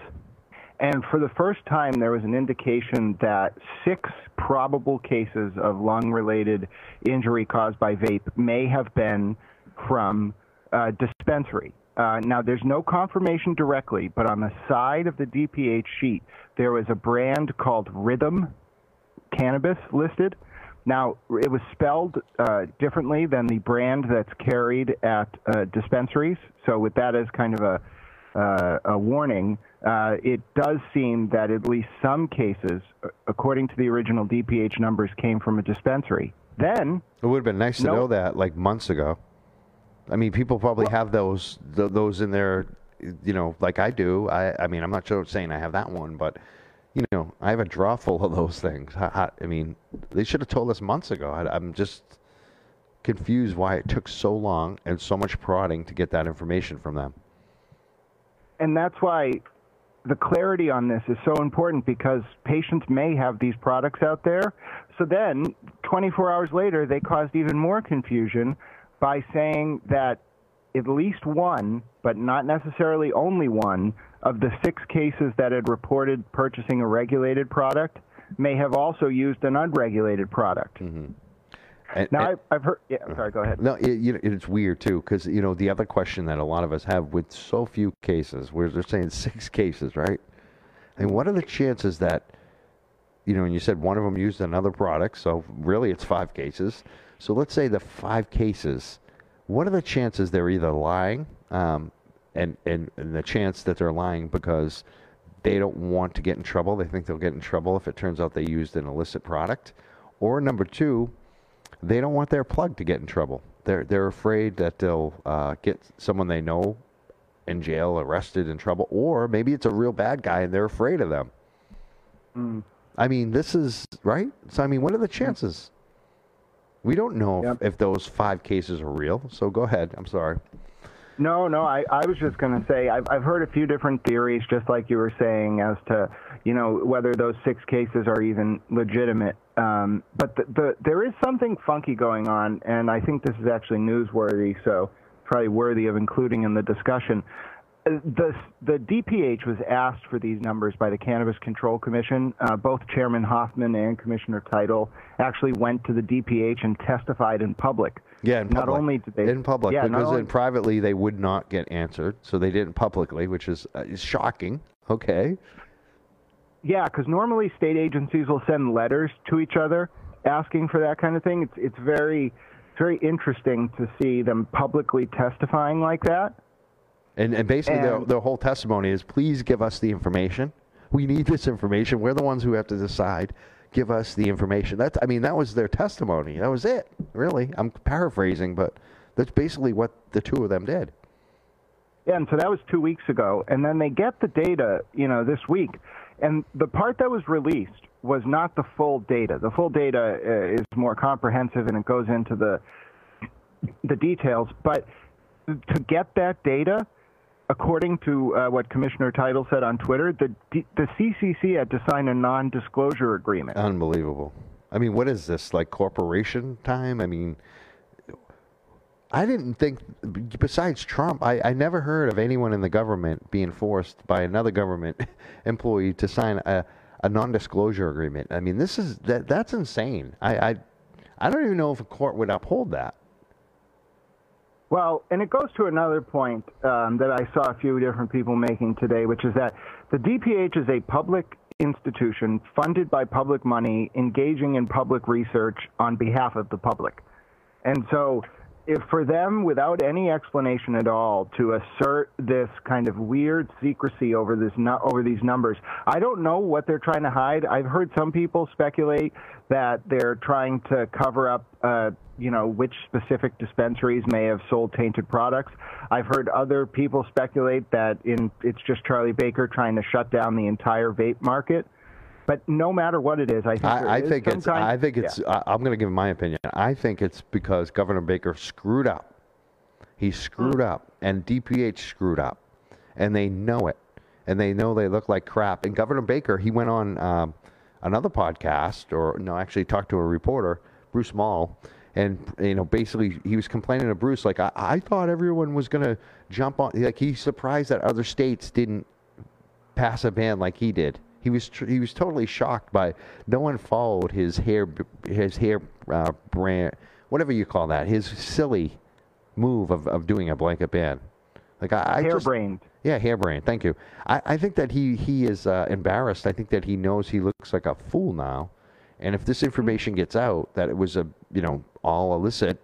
Speaker 4: And for the first time, there was an indication that six probable cases of lung related injury caused by vape may have been from uh, dispensary. Uh, now, there's no confirmation directly, but on the side of the DPH sheet, there was a brand called Rhythm Cannabis listed. Now, it was spelled uh, differently than the brand that's carried at uh, dispensaries. So, with that as kind of a, uh, a warning, uh, it does seem that at least some cases, according to the original DPH numbers, came from a dispensary. Then
Speaker 1: it would have been nice to know that like months ago. I mean, people probably have those th- those in their, you know, like I do. I I mean, I'm not sure saying I have that one, but you know, I have a drawer full of those things. I, I mean, they should have told us months ago. I, I'm just confused why it took so long and so much prodding to get that information from them.
Speaker 4: And that's why the clarity on this is so important because patients may have these products out there. So then, 24 hours later, they caused even more confusion by saying that at least one, but not necessarily only one, of the six cases that had reported purchasing a regulated product may have also used an unregulated product.
Speaker 1: Mm-hmm.
Speaker 4: And, now, and, I've, heard. Yeah, sorry. Go ahead.
Speaker 1: No, it, you know, it's weird too because you know the other question that a lot of us have with so few cases, where they're saying six cases, right? And what are the chances that, you know, and you said one of them used another product, so really it's five cases. So let's say the five cases, what are the chances they're either lying, um, and, and and the chance that they're lying because they don't want to get in trouble, they think they'll get in trouble if it turns out they used an illicit product, or number two they don't want their plug to get in trouble. They're they're afraid that they'll uh, get someone they know in jail, arrested, in trouble, or maybe it's a real bad guy and they're afraid of them. Mm. I mean, this is right. So I mean, what are the chances? We don't know yep. if, if those five cases are real. So go ahead. I'm sorry.
Speaker 4: No, no, I, I was just going to say I've, I've heard a few different theories, just like you were saying, as to you know whether those six cases are even legitimate. Um, but the, the, there is something funky going on, and I think this is actually newsworthy, so probably worthy of including in the discussion. The, the DPH was asked for these numbers by the Cannabis Control Commission. Uh, both Chairman Hoffman and Commissioner Title actually went to the DPH and testified in public.
Speaker 1: Yeah, in
Speaker 4: public. Not only did they
Speaker 1: in public yeah, because only, in privately they would not get answered, so they didn't publicly, which is uh, is shocking. Okay.
Speaker 4: Yeah, because normally state agencies will send letters to each other asking for that kind of thing. It's it's very it's very interesting to see them publicly testifying like that.
Speaker 1: And, and basically, and, their, their whole testimony is please give us the information. We need this information. We're the ones who have to decide. Give us the information. That's, I mean, that was their testimony. That was it, really. I'm paraphrasing, but that's basically what the two of them did.
Speaker 4: Yeah, and so that was two weeks ago. And then they get the data, you know, this week. And the part that was released was not the full data. The full data uh, is more comprehensive and it goes into the the details. But to get that data, according to uh, what Commissioner Title said on Twitter, the the CCC had to sign a non-disclosure agreement.
Speaker 1: Unbelievable. I mean, what is this like corporation time? I mean, I didn't think, besides Trump, I, I never heard of anyone in the government being forced by another government employee to sign a, a non-disclosure agreement. I mean, this is that that's insane. I, I I don't even know if a court would uphold that.
Speaker 4: Well, and it goes to another point um, that I saw a few different people making today, which is that the DPH is a public institution funded by public money, engaging in public research on behalf of the public. And so if for them, without any explanation at all, to assert this kind of weird secrecy over this over these numbers, I don't know what they're trying to hide. I've heard some people speculate that they're trying to cover up, uh, you know, which specific dispensaries may have sold tainted products. I've heard other people speculate that in it's just Charlie Baker trying to shut down the entire vape market. But no matter what it is, I think
Speaker 1: I, I think it's. I think it's. Yeah. I, am going to give my opinion. I think it's because Governor Baker screwed up. He screwed mm. up, and DPH screwed up, and they know it, and they know they look like crap. And Governor Baker, he went on um, another podcast, or no, actually talked to a reporter, Bruce Mohl, and you know basically he was complaining to Bruce like I, I thought everyone was going to jump on like he's surprised that other states didn't pass a ban like he did he was tr- he was totally shocked by no one followed his hair his hair uh, brand whatever you call that his silly move of, of doing a blanket ban.
Speaker 4: Like I, I harebrained.
Speaker 1: yeah, harebrained. Thank you. I, I think that he he is uh, embarrassed. I think that he knows he looks like a fool now, and if this information gets out that it was a you know all illicit,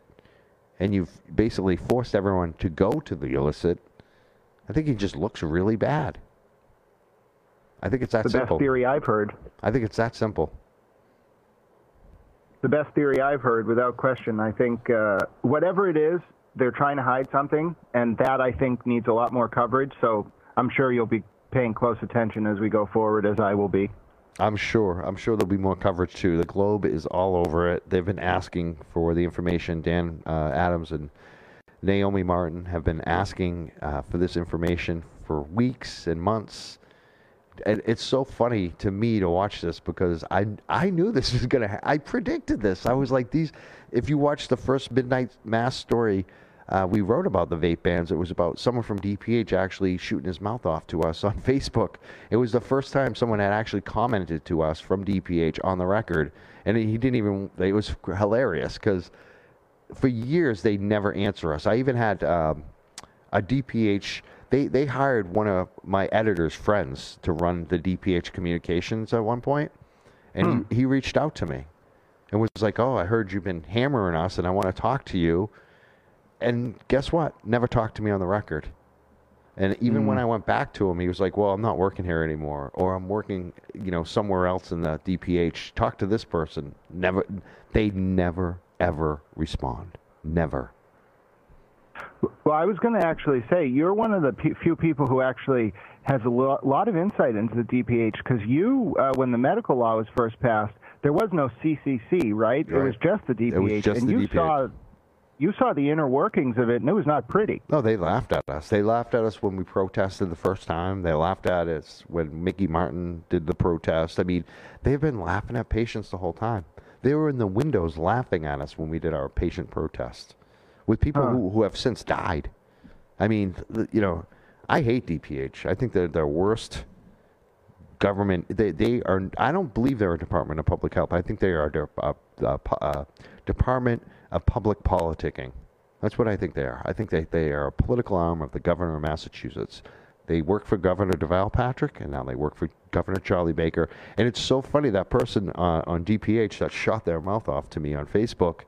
Speaker 1: and you've basically forced everyone to go to the illicit, I think he just looks really bad. I think it's that
Speaker 4: the
Speaker 1: simple.
Speaker 4: best theory I've heard.
Speaker 1: I think it's that simple.
Speaker 4: The best theory I've heard, without question. I think uh, whatever it is, they're trying to hide something, and that I think needs a lot more coverage. So I'm sure you'll be paying close attention as we go forward, as I will be.
Speaker 1: I'm sure. I'm sure there'll be more coverage too. The Globe is all over it. They've been asking for the information. Dan uh, Adams and Naomi Martin have been asking uh, for this information for weeks and months and it's so funny to me to watch this because I I knew this was gonna. Ha- I predicted this. I was like these. If you watch the first Midnight Mass story uh, we wrote about the vape bans. It was about someone from DPH actually shooting his mouth off to us on Facebook. It was the first time someone had actually commented to us from DPH on the record, and he didn't even. It was hilarious because for years they never answer us. I even had um, a DPH. They they hired one of my editor's friends to run the DPH communications at one point, and hmm. he, he reached out to me and was like, "Oh, I heard you've been hammering us, and I want to talk to you." And guess what? Never talked to me on the record. And even mm. when I went back to him, he was like, "Well, I'm not working here anymore, or I'm working, you know, somewhere else in the DPH. Talk to this person." Never. They never ever respond. Never.
Speaker 4: Well, I was going to actually say you're one of the p- few people who actually has a lo- lot of insight into the DPH because you, uh, when the medical law was first passed, there was no CCC, right? right. It was just the DPH,
Speaker 1: it was just
Speaker 4: and
Speaker 1: the
Speaker 4: you
Speaker 1: DPH.
Speaker 4: saw you saw the inner workings of it, and it was not pretty.
Speaker 1: No, they laughed at us. They laughed at us when we protested the first time. They laughed at us when Mickey Martin did the protest. I mean, they've been laughing at patients the whole time. They were in the windows laughing at us when we did our patient protest with people huh. who, who have since died. I mean, you know, I hate DPH. I think they're the worst government. They, they are. I don't believe they're a Department of Public Health. I think they are a, a, a, Department of Public Politicking. That's what I think they are. I think they, they are a political arm of the governor of Massachusetts. They work for Governor Deval Patrick, and now they work for Governor Charlie Baker. And it's so funny that person uh, on DPH that shot their mouth off to me on Facebook,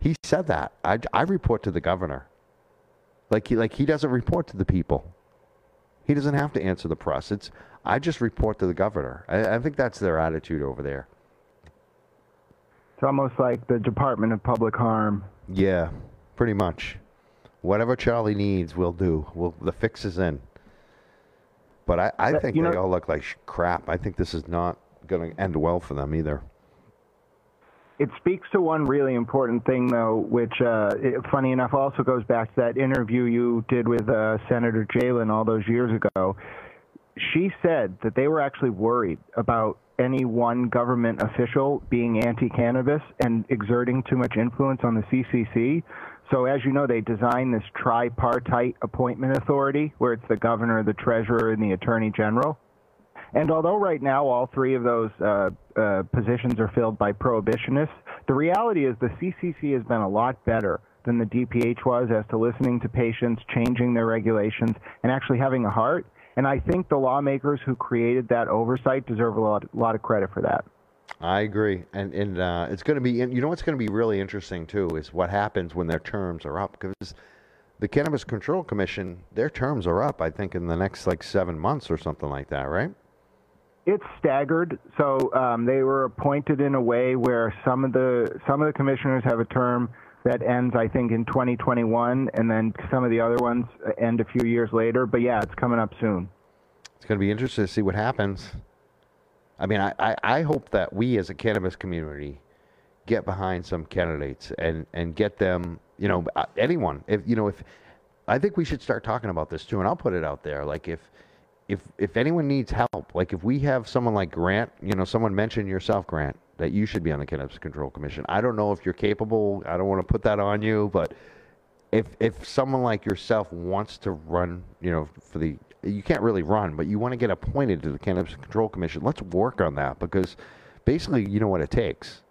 Speaker 1: he said that. I, I report to the governor. Like he, like he doesn't report to the people. He doesn't have to answer the press. It's I just report to the governor. I, I think that's their attitude over there.
Speaker 4: It's almost like the Department of Public Harm.
Speaker 1: Yeah, pretty much. Whatever Charlie needs, we'll do. We'll, the fix is in. But I, I think they know, all look like crap. I think this is not going to end well for them either.
Speaker 4: It speaks to one really important thing, though, which, uh, it, funny enough, also goes back to that interview you did with uh, Senator Jehlen all those years ago. She said that they were actually worried about any one government official being anti-cannabis and exerting too much influence on the CCC. So as you know, they designed this tripartite appointment authority where it's the governor, the treasurer, and the attorney general. And although right now all three of those uh, uh, positions are filled by prohibitionists, the reality is the CCC has been a lot better than the DPH was as to listening to patients, changing their regulations, and actually having a heart. And I think the lawmakers who created that oversight deserve a lot, a lot of credit for that.
Speaker 1: I agree, and and uh, it's going to be. You know what's going to be really interesting too is what happens when their terms are up because the Cannabis Control Commission, their terms are up. I think in the next like seven months or something like that, right?
Speaker 4: It's staggered, so um, they were appointed in a way where some of the some of the commissioners have a term that ends, I think, in 2021, and then some of the other ones end a few years later. But yeah, it's coming up soon.
Speaker 1: It's going to be interesting to see what happens. I mean, I, I, I hope that we as a cannabis community get behind some candidates and, and get them, you know, uh, anyone. If you know, if I think we should start talking about this too, and I'll put it out there. Like if if if anyone needs help, like if we have someone like Grant, you know, someone mentioned yourself, Grant that you should be on the Cannabis Control Commission. I don't know if you're capable. I don't want to put that on you, but if if someone like yourself wants to run, you know, for the you can't really run, but you want to get appointed to the Cannabis Control Commission, let's work on that because basically, you know what it takes.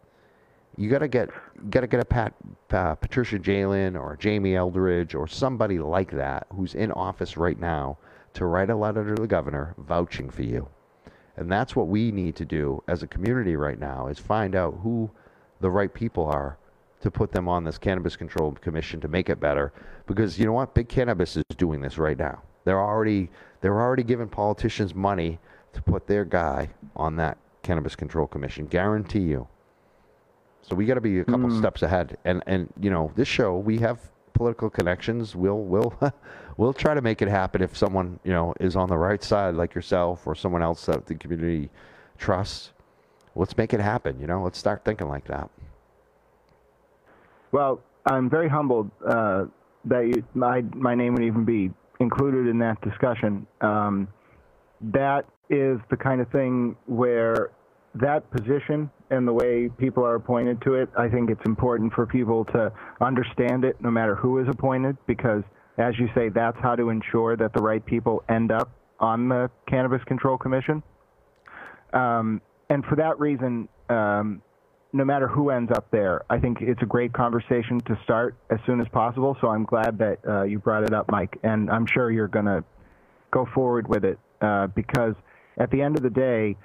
Speaker 1: You got to get got to get a Pat uh, Patricia Jehlen or Jamie Eldridge or somebody like that who's in office right now to write a letter to the governor vouching for you. And that's what we need to do as a community right now is find out who the right people are to put them on this cannabis control commission to make it better. Because you know what? Big cannabis is doing this right now. They're already they're already giving politicians money to put their guy on that cannabis control commission. Guarantee you. So we got to be a couple mm. steps ahead. And and you know this show we have political connections. We'll we'll we'll try to make it happen if someone you know is on the right side like yourself or someone else that the community trusts. Let's make it happen. You know, let's start thinking like that.
Speaker 4: Well, I'm very humbled uh, that you, my my name would even be included in that discussion. Um, that is the kind of thing where that position and the way people are appointed to it, I think it's important for people to understand it no matter who is appointed because, as you say, that's how to ensure that the right people end up on the Cannabis Control Commission. Um, and for that reason, um, no matter who ends up there, I think it's a great conversation to start as soon as possible. So I'm glad that uh, you brought it up, Mike, and I'm sure you're going to go forward with it uh, because at the end of the day,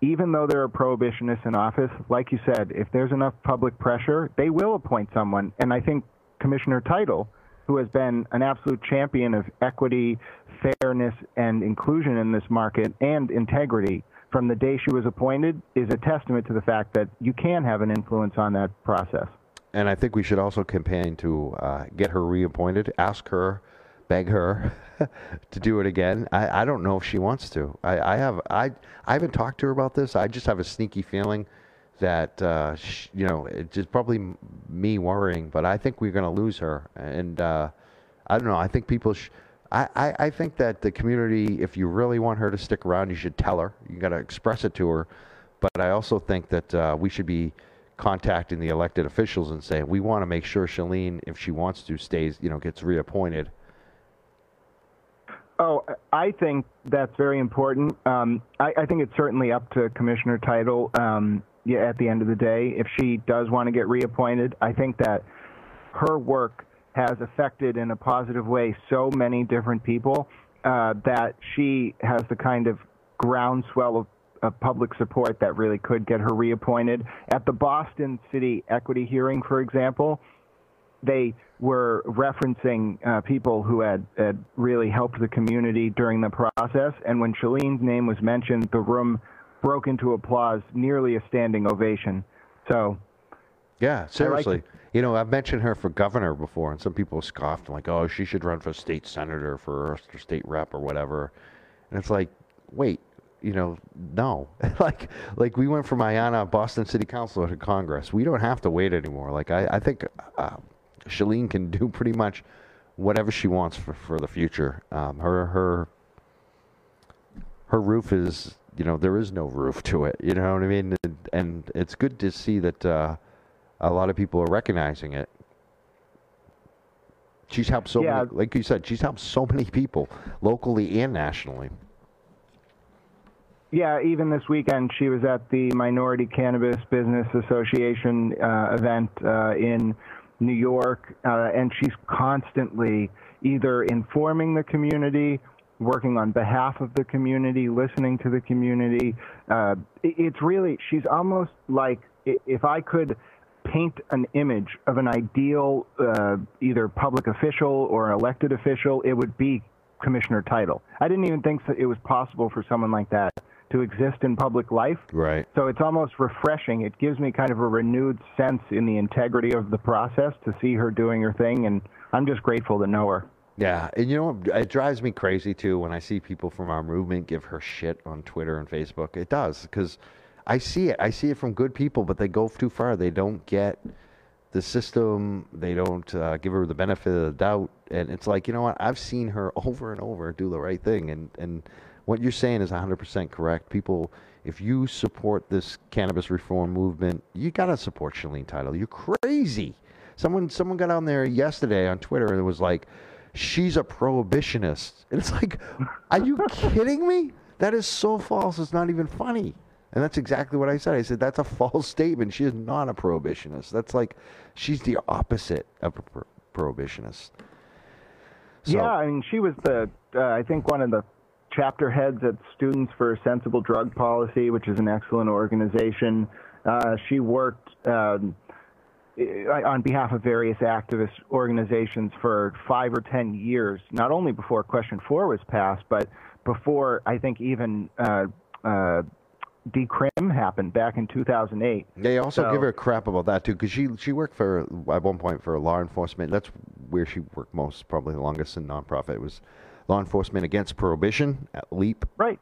Speaker 4: even though there are prohibitionists in office, like you said, if there's enough public pressure, they will appoint someone. And I think Commissioner Title, who has been an absolute champion of equity, fairness, and inclusion in this market and integrity from the day she was appointed, is a testament to the fact that you can have an influence on that process.
Speaker 1: And I think we should also campaign to uh, get her reappointed, ask her beg her to do it again. I, I don't know if she wants to. I, I have I I haven't talked to her about this. I just have a sneaky feeling that uh, you know it's just probably me worrying, but I think we're going to lose her. And uh, I don't know. I think people. Sh- I, I, I think that the community, if you really want her to stick around, you should tell her. You got to express it to her. But I also think that uh, we should be contacting the elected officials and saying we want to make sure Shaleen, if she wants to, stays, you know, gets reappointed
Speaker 4: Oh, I think that's very important. Um, I, I, think it's certainly up to Commissioner Title. Um, at the end of the day, if she does want to get reappointed, I think that her work has affected in a positive way so many different people uh, that she has the kind of groundswell of, of public support that really could get her reappointed. At the Boston City equity hearing, for example, they were referencing uh, people who had, had really helped the community during the process. And when Shaleen's name was mentioned, the room broke into applause, nearly a standing ovation. So,
Speaker 1: yeah, seriously. Like you know, I've mentioned her for governor before, and some people scoffed, like, "Oh, she should run for state senator, for state rep, or whatever." And it's like, wait, you know, no. like, like we went from Ayanna, Boston City Councilor, to Congress. We don't have to wait anymore. Like, I, I think. Uh, Shaleen can do pretty much whatever she wants for, for the future. Um, her her her roof is you know there is no roof to it. You know what I mean? And, and it's good to see that uh, a lot of people are recognizing it. She's helped so yeah. many, like you said, she's helped so many people locally and nationally.
Speaker 4: Yeah, even this weekend, she was at the Minority Cannabis Business Association uh, event uh, in New York, uh, and she's constantly either informing the community, working on behalf of the community, listening to the community. Uh, it's really, she's almost like if I could paint an image of an ideal uh, either public official or elected official, it would be Commissioner Title. I didn't even think that it was possible for someone like that to exist in public life.
Speaker 1: Right.
Speaker 4: So it's almost refreshing. It gives me kind of a renewed sense in the integrity of the process to see her doing her thing, and I'm just grateful to know her.
Speaker 1: Yeah, and you know it drives me crazy too when I see people from our movement give her shit on Twitter and Facebook. It does because I see it. I see it from good people, but they go too far. They don't get the system. They don't uh, give her the benefit of the doubt, and it's like you know what? I've seen her over and over do the right thing, and and what you're saying is 100% correct. People, if you support this cannabis reform movement, you got to support Shaleen Title. You're crazy. Someone, someone got on there yesterday on Twitter and was like, she's a prohibitionist. And it's like, are you kidding me? That is so false. It's not even funny. And that's exactly what I said. I said, that's a false statement. She is not a prohibitionist. That's like, she's the opposite of a pro- prohibitionist.
Speaker 4: So, yeah, I mean, she was the, uh, I think, one of the chapter heads at Students for Sensible Drug Policy, which is an excellent organization. Uh, she worked um, on behalf of various activist organizations for five or ten years, not only before Question 4 was passed, but before I think even uh, uh, decrim happened back in 2008.
Speaker 1: They also so, give her crap about that too, because she she worked for at one point for law enforcement. That's where she worked most, probably the longest in nonprofit. It was Law Enforcement Against Prohibition at LEAP.
Speaker 4: Right.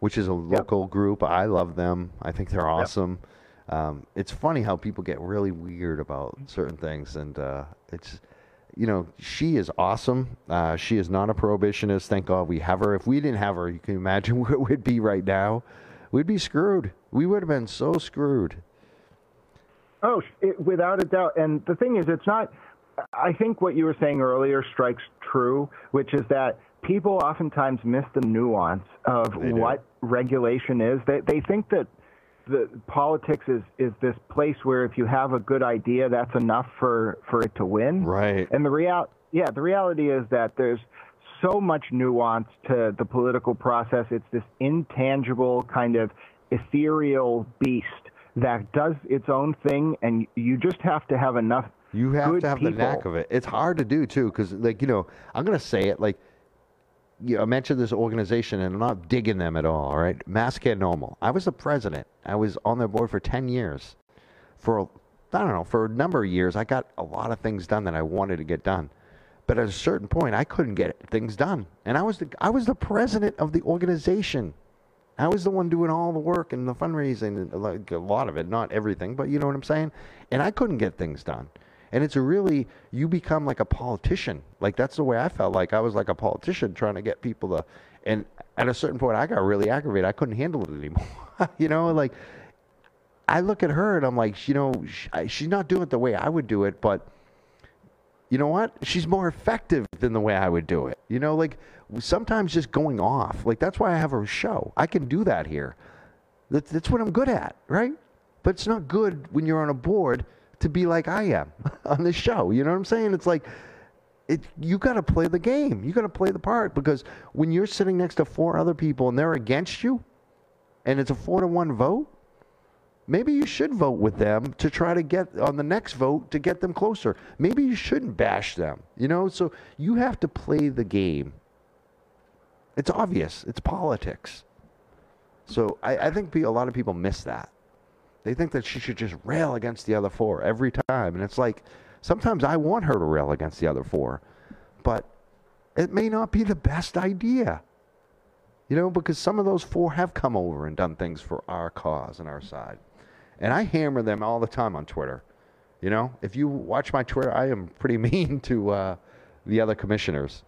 Speaker 1: Which is a local yep. group. I love them. I think they're awesome. Yep. Um, it's funny how people get really weird about certain things, and uh, it's, you know, she is awesome. Uh, she is not a prohibitionist. Thank God we have her. If we didn't have her, you can imagine where we'd be right now. we'd be screwed. We would have been so screwed.
Speaker 4: Oh, it, without a doubt. And the thing is, it's not. I think what you were saying earlier strikes true, which is that people oftentimes miss the nuance of what regulation is. They they think that the politics is is this place where if you have a good idea, that's enough for for it to win.
Speaker 1: Right.
Speaker 4: And the real yeah, the reality is that there's so much nuance to the political process. It's this intangible kind of ethereal beast that does its own thing, and you just have to have enough.
Speaker 1: You have to have
Speaker 4: people.
Speaker 1: the knack of it. It's hard to do too, because like you know, I'm gonna say it like. You know, I mentioned this organization, and I'm not digging them at all. All right, Care Normal. I was the president. I was on their board for ten years. For I don't know, for a number of years, I got a lot of things done that I wanted to get done. But at a certain point, I couldn't get things done, and I was the I was the president of the organization. I was the one doing all the work and the fundraising, like a lot of it, not everything, but you know what I'm saying. And I couldn't get things done. And it's really you become like a politician. Like that's the way I felt. Like I was like a politician trying to get people to. And at a certain point, I got really aggravated. I couldn't handle it anymore. you know, like I look at her and I'm like, you know, she, she's not doing it the way I would do it, but you know what? She's more effective than the way I would do it. You know, like sometimes just going off. Like that's why I have a show. I can do that here. That's what I'm good at, right? But it's not good when you're on a board to be like I am on this show. You know what I'm saying? It's like it, you got to play the game. You got to play the part because when you're sitting next to four other people and they're against you, and it's a four to one vote, maybe you should vote with them to try to get on the next vote to get them closer. Maybe you shouldn't bash them. You know, so you have to play the game. It's obvious. It's politics. So I, I think a lot of people miss that. They think that she should just rail against the other four every time. And it's like, sometimes I want her to rail against the other four, but it may not be the best idea. You know, because some of those four have come over and done things for our cause and our side. And I hammer them all the time on Twitter. You know, if you watch my Twitter, I am pretty mean to uh, the other commissioners.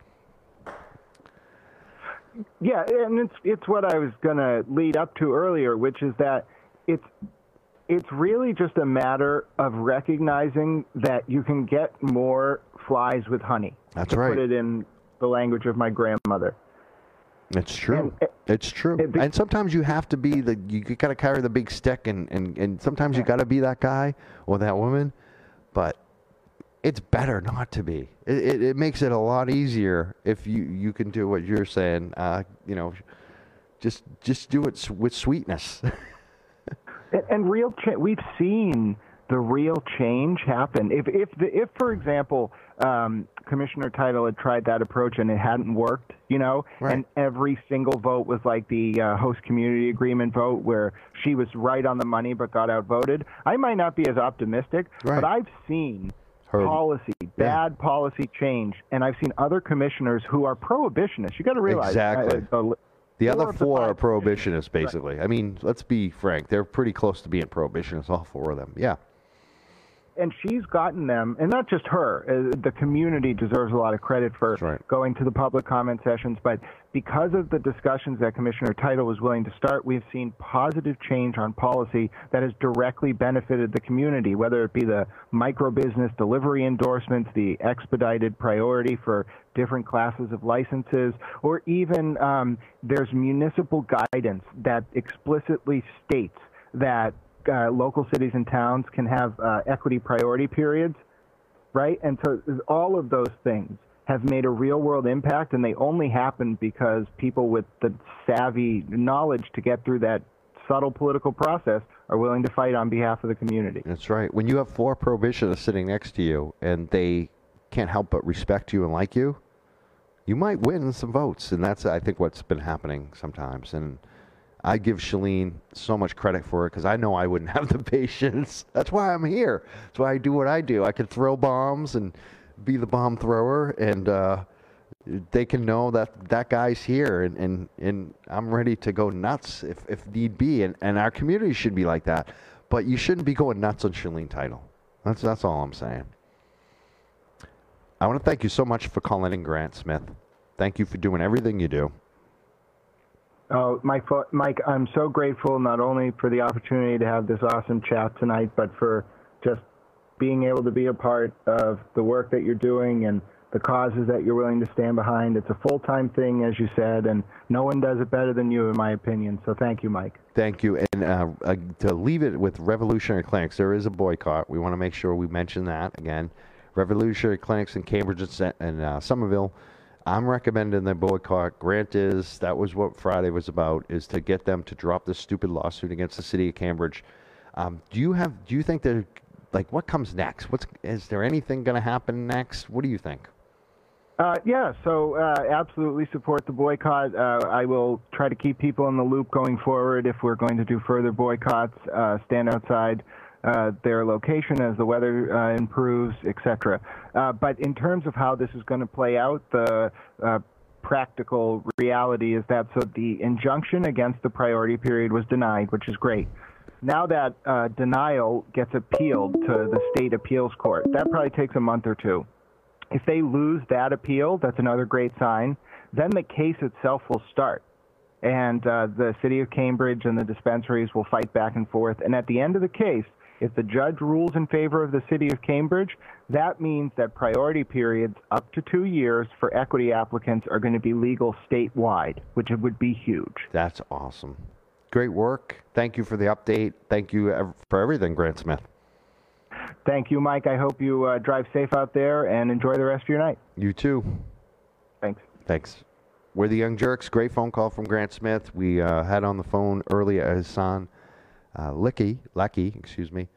Speaker 4: Yeah, and it's it's what I was going to lead up to earlier, which is that it's it's really just a matter of recognizing that you can get more flies with honey.
Speaker 1: That's right.
Speaker 4: Put it in the language of my grandmother.
Speaker 1: It's true.
Speaker 4: And,
Speaker 1: it's true.
Speaker 4: it be-
Speaker 1: and sometimes you have to be the you got to carry the big stick, and and and sometimes you got to be that guy or that woman, but it's better not to be. It, it, it makes it a lot easier if you you can do what you're saying. Uh, you know, just just do it with sweetness.
Speaker 4: And, real, cha- we've seen the real change happen. If, if, the, if for example, um, Commissioner Title had tried that approach and it hadn't worked, you know,
Speaker 1: Right.
Speaker 4: and every single vote was like the uh, host community agreement vote where she was right on the money but got outvoted, I might not be as optimistic,
Speaker 1: Right.
Speaker 4: but I've seen
Speaker 1: Her-
Speaker 4: policy, bad policy change, and I've seen other commissioners who are prohibitionists. You got to realize
Speaker 1: Exactly.
Speaker 4: the-
Speaker 1: The
Speaker 4: Four
Speaker 1: other four are prohibitionists, basically. I mean, let's be frank; they're pretty close to being prohibitionists, all four of them. Yeah.
Speaker 4: And she's gotten them, and not just her. Uh, the community deserves a lot of credit for
Speaker 1: right.
Speaker 4: going to the public comment sessions. But because of the discussions that Commissioner Title was willing to start, we've seen positive change on policy that has directly benefited the community, whether it be the micro business delivery endorsements, the expedited priority for different classes of licenses, or even um, there's municipal guidance that explicitly states that uh, local cities and towns can have uh, equity priority periods, right? And so all of those things have made a real world impact, and they only happen because people with the savvy knowledge to get through that subtle political process are willing to fight on behalf of the community.
Speaker 1: That's right. When you have four prohibitionists sitting next to you and they can't help but respect you and like you, you might win some votes. And that's, I think, what's been happening sometimes. And I give Shaleen so much credit for it because I know I wouldn't have the patience. That's why I'm here. That's why I do what I do. I can throw bombs and be the bomb thrower, and uh, they can know that that guy's here, and, and, and I'm ready to go nuts if, if need be. And, and our community should be like that. But you shouldn't be going nuts on Shaleen Title. That's, that's all I'm saying. I want to thank you so much for calling in, Grant Smith. Thank you for doing everything you do.
Speaker 4: Oh, Mike, Mike, I'm so grateful not only for the opportunity to have this awesome chat tonight, but for just being able to be a part of the work that you're doing and the causes that you're willing to stand behind. It's a full time thing, as you said, and no one does it better than you, in my opinion. So thank you, Mike.
Speaker 1: Thank you. And uh, uh, to leave it with Revolutionary Clinics, there is a boycott. We want to make sure we mention that again. Revolutionary Clinics in Cambridge and uh, Somerville. I'm recommending the boycott. Grant is that was what Friday was about is to get them to drop this stupid lawsuit against the city of Cambridge. Um, do you have? Do you think that like what comes next? What's is there anything going to happen next? What do you think?
Speaker 4: Uh, yeah, so uh, absolutely support the boycott. Uh, I will try to keep people in the loop going forward if we're going to do further boycotts. Uh, stand outside uh, their location as the weather uh, improves, etc. but in terms of how this is going to play out, the practical reality is that so the injunction against the priority period was denied, which is great. Now that denial gets appealed to the state appeals court, that probably takes a month or two. If they lose that appeal, that's another great sign. Then the case itself will start. And uh, the city of Cambridge and the dispensaries will fight back and forth. And at the end of the case, if the judge rules in favor of the city of Cambridge, that means that priority periods up to two years for equity applicants are going to be legal statewide, which would be huge.
Speaker 1: That's awesome. Great work. Thank you for the update. Thank you for everything, Grant Smith.
Speaker 4: Thank you, Mike. I hope you uh, drive safe out there and enjoy the rest of your night.
Speaker 1: You too.
Speaker 4: Thanks.
Speaker 1: Thanks. We're the Young Jurks. Great phone call from Grant Smith. We uh, had on the phone earlier Ihssane uh, Licky, Lackey, excuse me.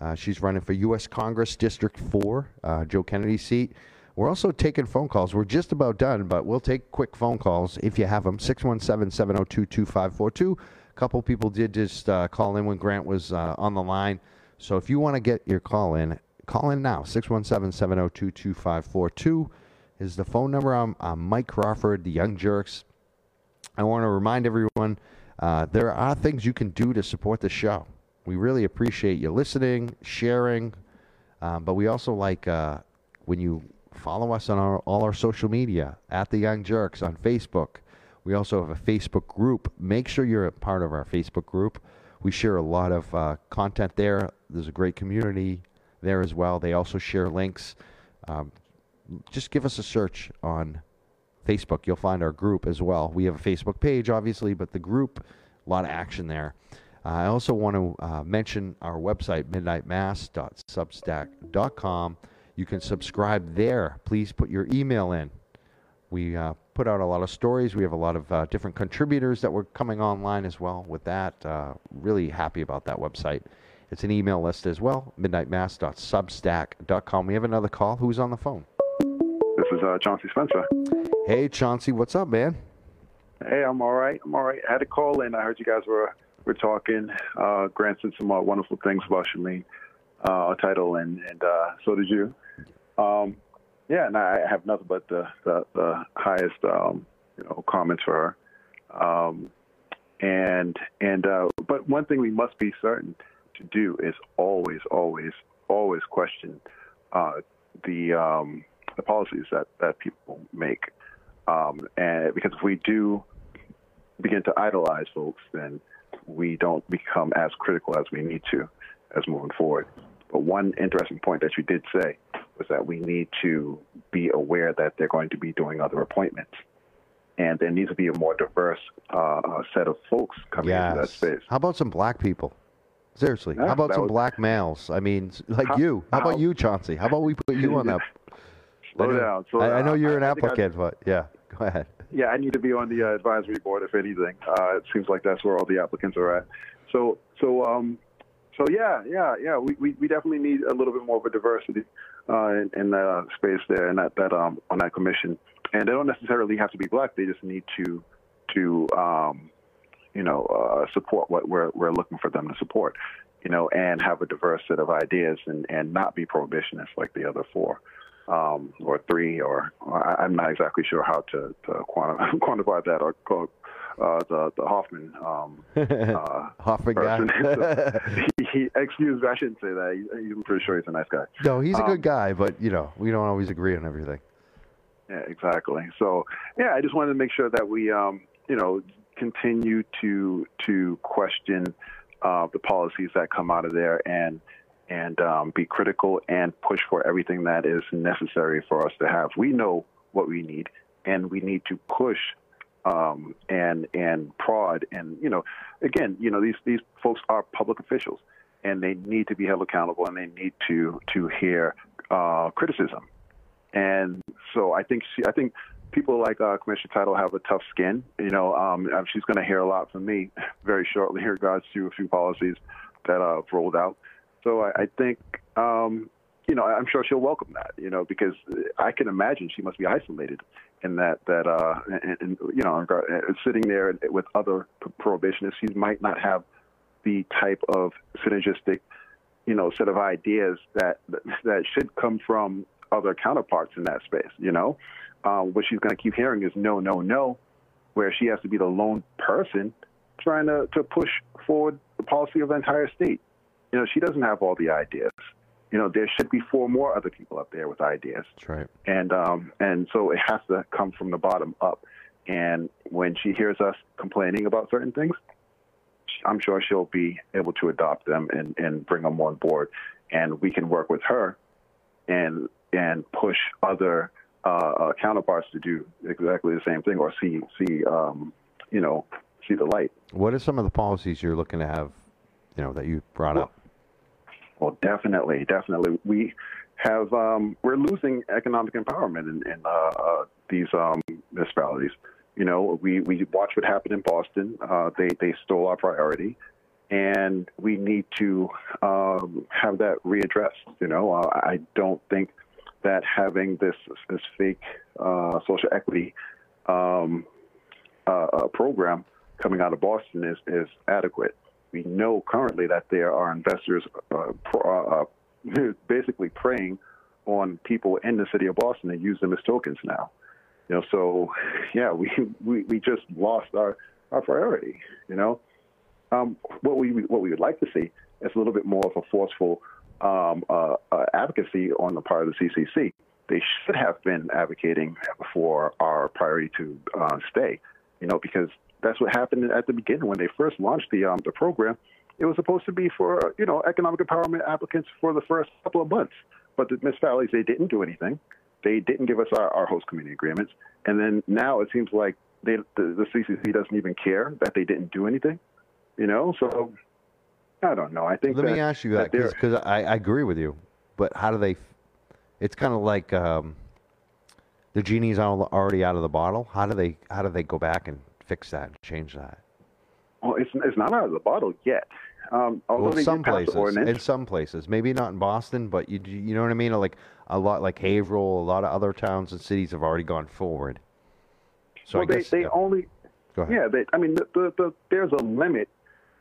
Speaker 1: Uh, she's running for U.S. Congress District 4, uh, Joe Kennedy seat. We're also taking phone calls. We're just about done, but we'll take quick phone calls if you have them. 617 702 2542. A couple people did just uh, call in when Grant was uh, on the line. So if you want to get your call in, call in now. 617 702 2542 is the phone number. I'm, I'm, Mike Crawford, the Young Jurks. I want to remind everyone uh, there are things you can do to support the show. We really appreciate you listening, sharing, um, but we also like uh, when you follow us on our, all our social media at the Young Jurks on Facebook. We also have a Facebook group. Make sure you're a part of our Facebook group. We share a lot of uh, content there. There's a great community there as well. They also share links. Um, just give us a search on Facebook. You'll find our group as well. We have a Facebook page, obviously, but the group, a lot of action there. Uh, I also want to uh, mention our website, midnightmass.substack.com. You can subscribe there. Please put your email in. We uh, put out a lot of stories. We have a lot of uh, different contributors that were coming online as well with that. Uh, really happy about that website. It's an email list as well, midnightmass.substack.com. We have another call. Who's on the phone?
Speaker 5: This is uh, Chauncey Spencer.
Speaker 1: Hey, Chauncey, what's up, man?
Speaker 5: Hey, I'm all right. I'm all right. I had a call in. I heard you guys were were talking. Uh, Grant said some uh, wonderful things about Shaleen, uh, title, and and uh, so did you. Um, yeah, and I have nothing but the the, the highest um, you know comments for her. Um, and and uh, but one thing we must be certain to do is always, always, always question uh, the um, the policies that that people make. Um, and because if we do begin to idolize folks, then we don't become as critical as we need to as moving forward. But one interesting point that you did say was that we need to be aware that they're going to be doing other appointments. And there needs to be a more diverse uh, set of folks coming yes. into that space.
Speaker 1: How about some black people? Seriously, how about some was... black males? I mean, like how, you. How, how, about you, Chauncey? How about we put you on that?
Speaker 5: Slow I down. Slow
Speaker 1: I,
Speaker 5: down.
Speaker 1: I know you're an applicant, but yeah, go ahead.
Speaker 5: Yeah, I need to be on the uh, advisory board if anything. Uh, it seems like that's where all the applicants are at. So, so, um, so yeah, yeah, yeah. We, we, we definitely need a little bit more of a diversity uh, in, in that space there and that that um, on that commission. And they don't necessarily have to be black. They just need to to um, you know, uh, support what we're we're looking for them to support, you know, and have a diverse set of ideas and and not be prohibitionist like the other four. Um, or three, or, or I'm not exactly sure how to, to quantify, quantify that, or call, uh, the the Hoffman um,
Speaker 1: uh, Hoffman person.
Speaker 5: guy. he, he, excuse me, I shouldn't say that. He, I'm pretty sure he's a nice guy.
Speaker 1: No, he's a um, good guy, but you know, we don't always agree on everything.
Speaker 5: Yeah, exactly. So, yeah, I just wanted to make sure that we, um, you know, continue to to question uh, the policies that come out of there and and um, be critical and push for everything that is necessary for us to have. We know what we need, and we need to push um, and and prod and you know, again, you know, these these folks are public officials, and they need to be held accountable, and they need to to hear uh, criticism. And so I think she, I think people like uh, Commissioner Title have a tough skin. You know, um, she's going to hear a lot from me very shortly in regards to a few policies that uh, rolled out. So I, I think, um, you know, I'm sure she'll welcome that. You know, because I can imagine she must be isolated in that that uh, and, and you know, uh, sitting there with other prohibitionists, she might not have the type of synergistic, you know, set of ideas that that should come from other counterparts in that space. You know, um, what she's going to keep hearing is no, no, no, where she has to be the lone person trying to to push forward the policy of the entire state. You know, she doesn't have all the ideas. You know, there should be four more other people up there with ideas.
Speaker 1: That's right.
Speaker 5: And um, and so it has to come from the bottom up. And when she hears us complaining about certain things, I'm sure she'll be able to adopt them and, and bring them on board. And we can work with her and and push other uh, uh, counterparts to do exactly the same thing or see see um, you know see the light.
Speaker 1: What are some of the policies you're looking to have, you know, that you brought
Speaker 5: well,
Speaker 1: up?
Speaker 5: Well, definitely, definitely. We have um, we're losing economic empowerment in, in uh, uh, these um, municipalities. You know, we we watch what happened in Boston. Uh, they they stole our priority, and we need to um, have that readdressed. You know, uh, I don't think that having this this fake uh, social equity um, uh, program coming out of Boston is is adequate we know currently that there are investors uh, uh, basically preying on people in the city of Boston and use them as tokens now. You know, so yeah, we we, we just lost our, our priority. You know, um, what we what we would like to see is a little bit more of a forceful um, uh, uh, advocacy on the part of the CCC. They should have been advocating for our priority to uh, stay. You know, because that's what happened at the beginning when they first launched the um, the program. It was supposed to be for you know economic empowerment applicants for the first couple of months, but the Miss municipalities they didn't do anything. They didn't give us our, our host community agreements, and then now it seems like they, the, the CCC doesn't even care that they didn't do anything. You know, so I don't know. I think.
Speaker 1: Let
Speaker 5: that,
Speaker 1: me ask you that because I, I agree with you, but how do they? It's kind of like um, the genie's already out of the bottle. How do they? How do they go back and fix that, and change that?
Speaker 5: Well, it's it's not out of the bottle yet. Um,
Speaker 1: well, some places, in some places, maybe not in Boston, but you you know what I mean. Like a lot, like Haverhill, a lot of other towns and cities have already gone forward.
Speaker 5: So well, I guess, they, they yeah. only.
Speaker 1: Go ahead.
Speaker 5: Yeah, they, I mean, the, the, the, there's a limit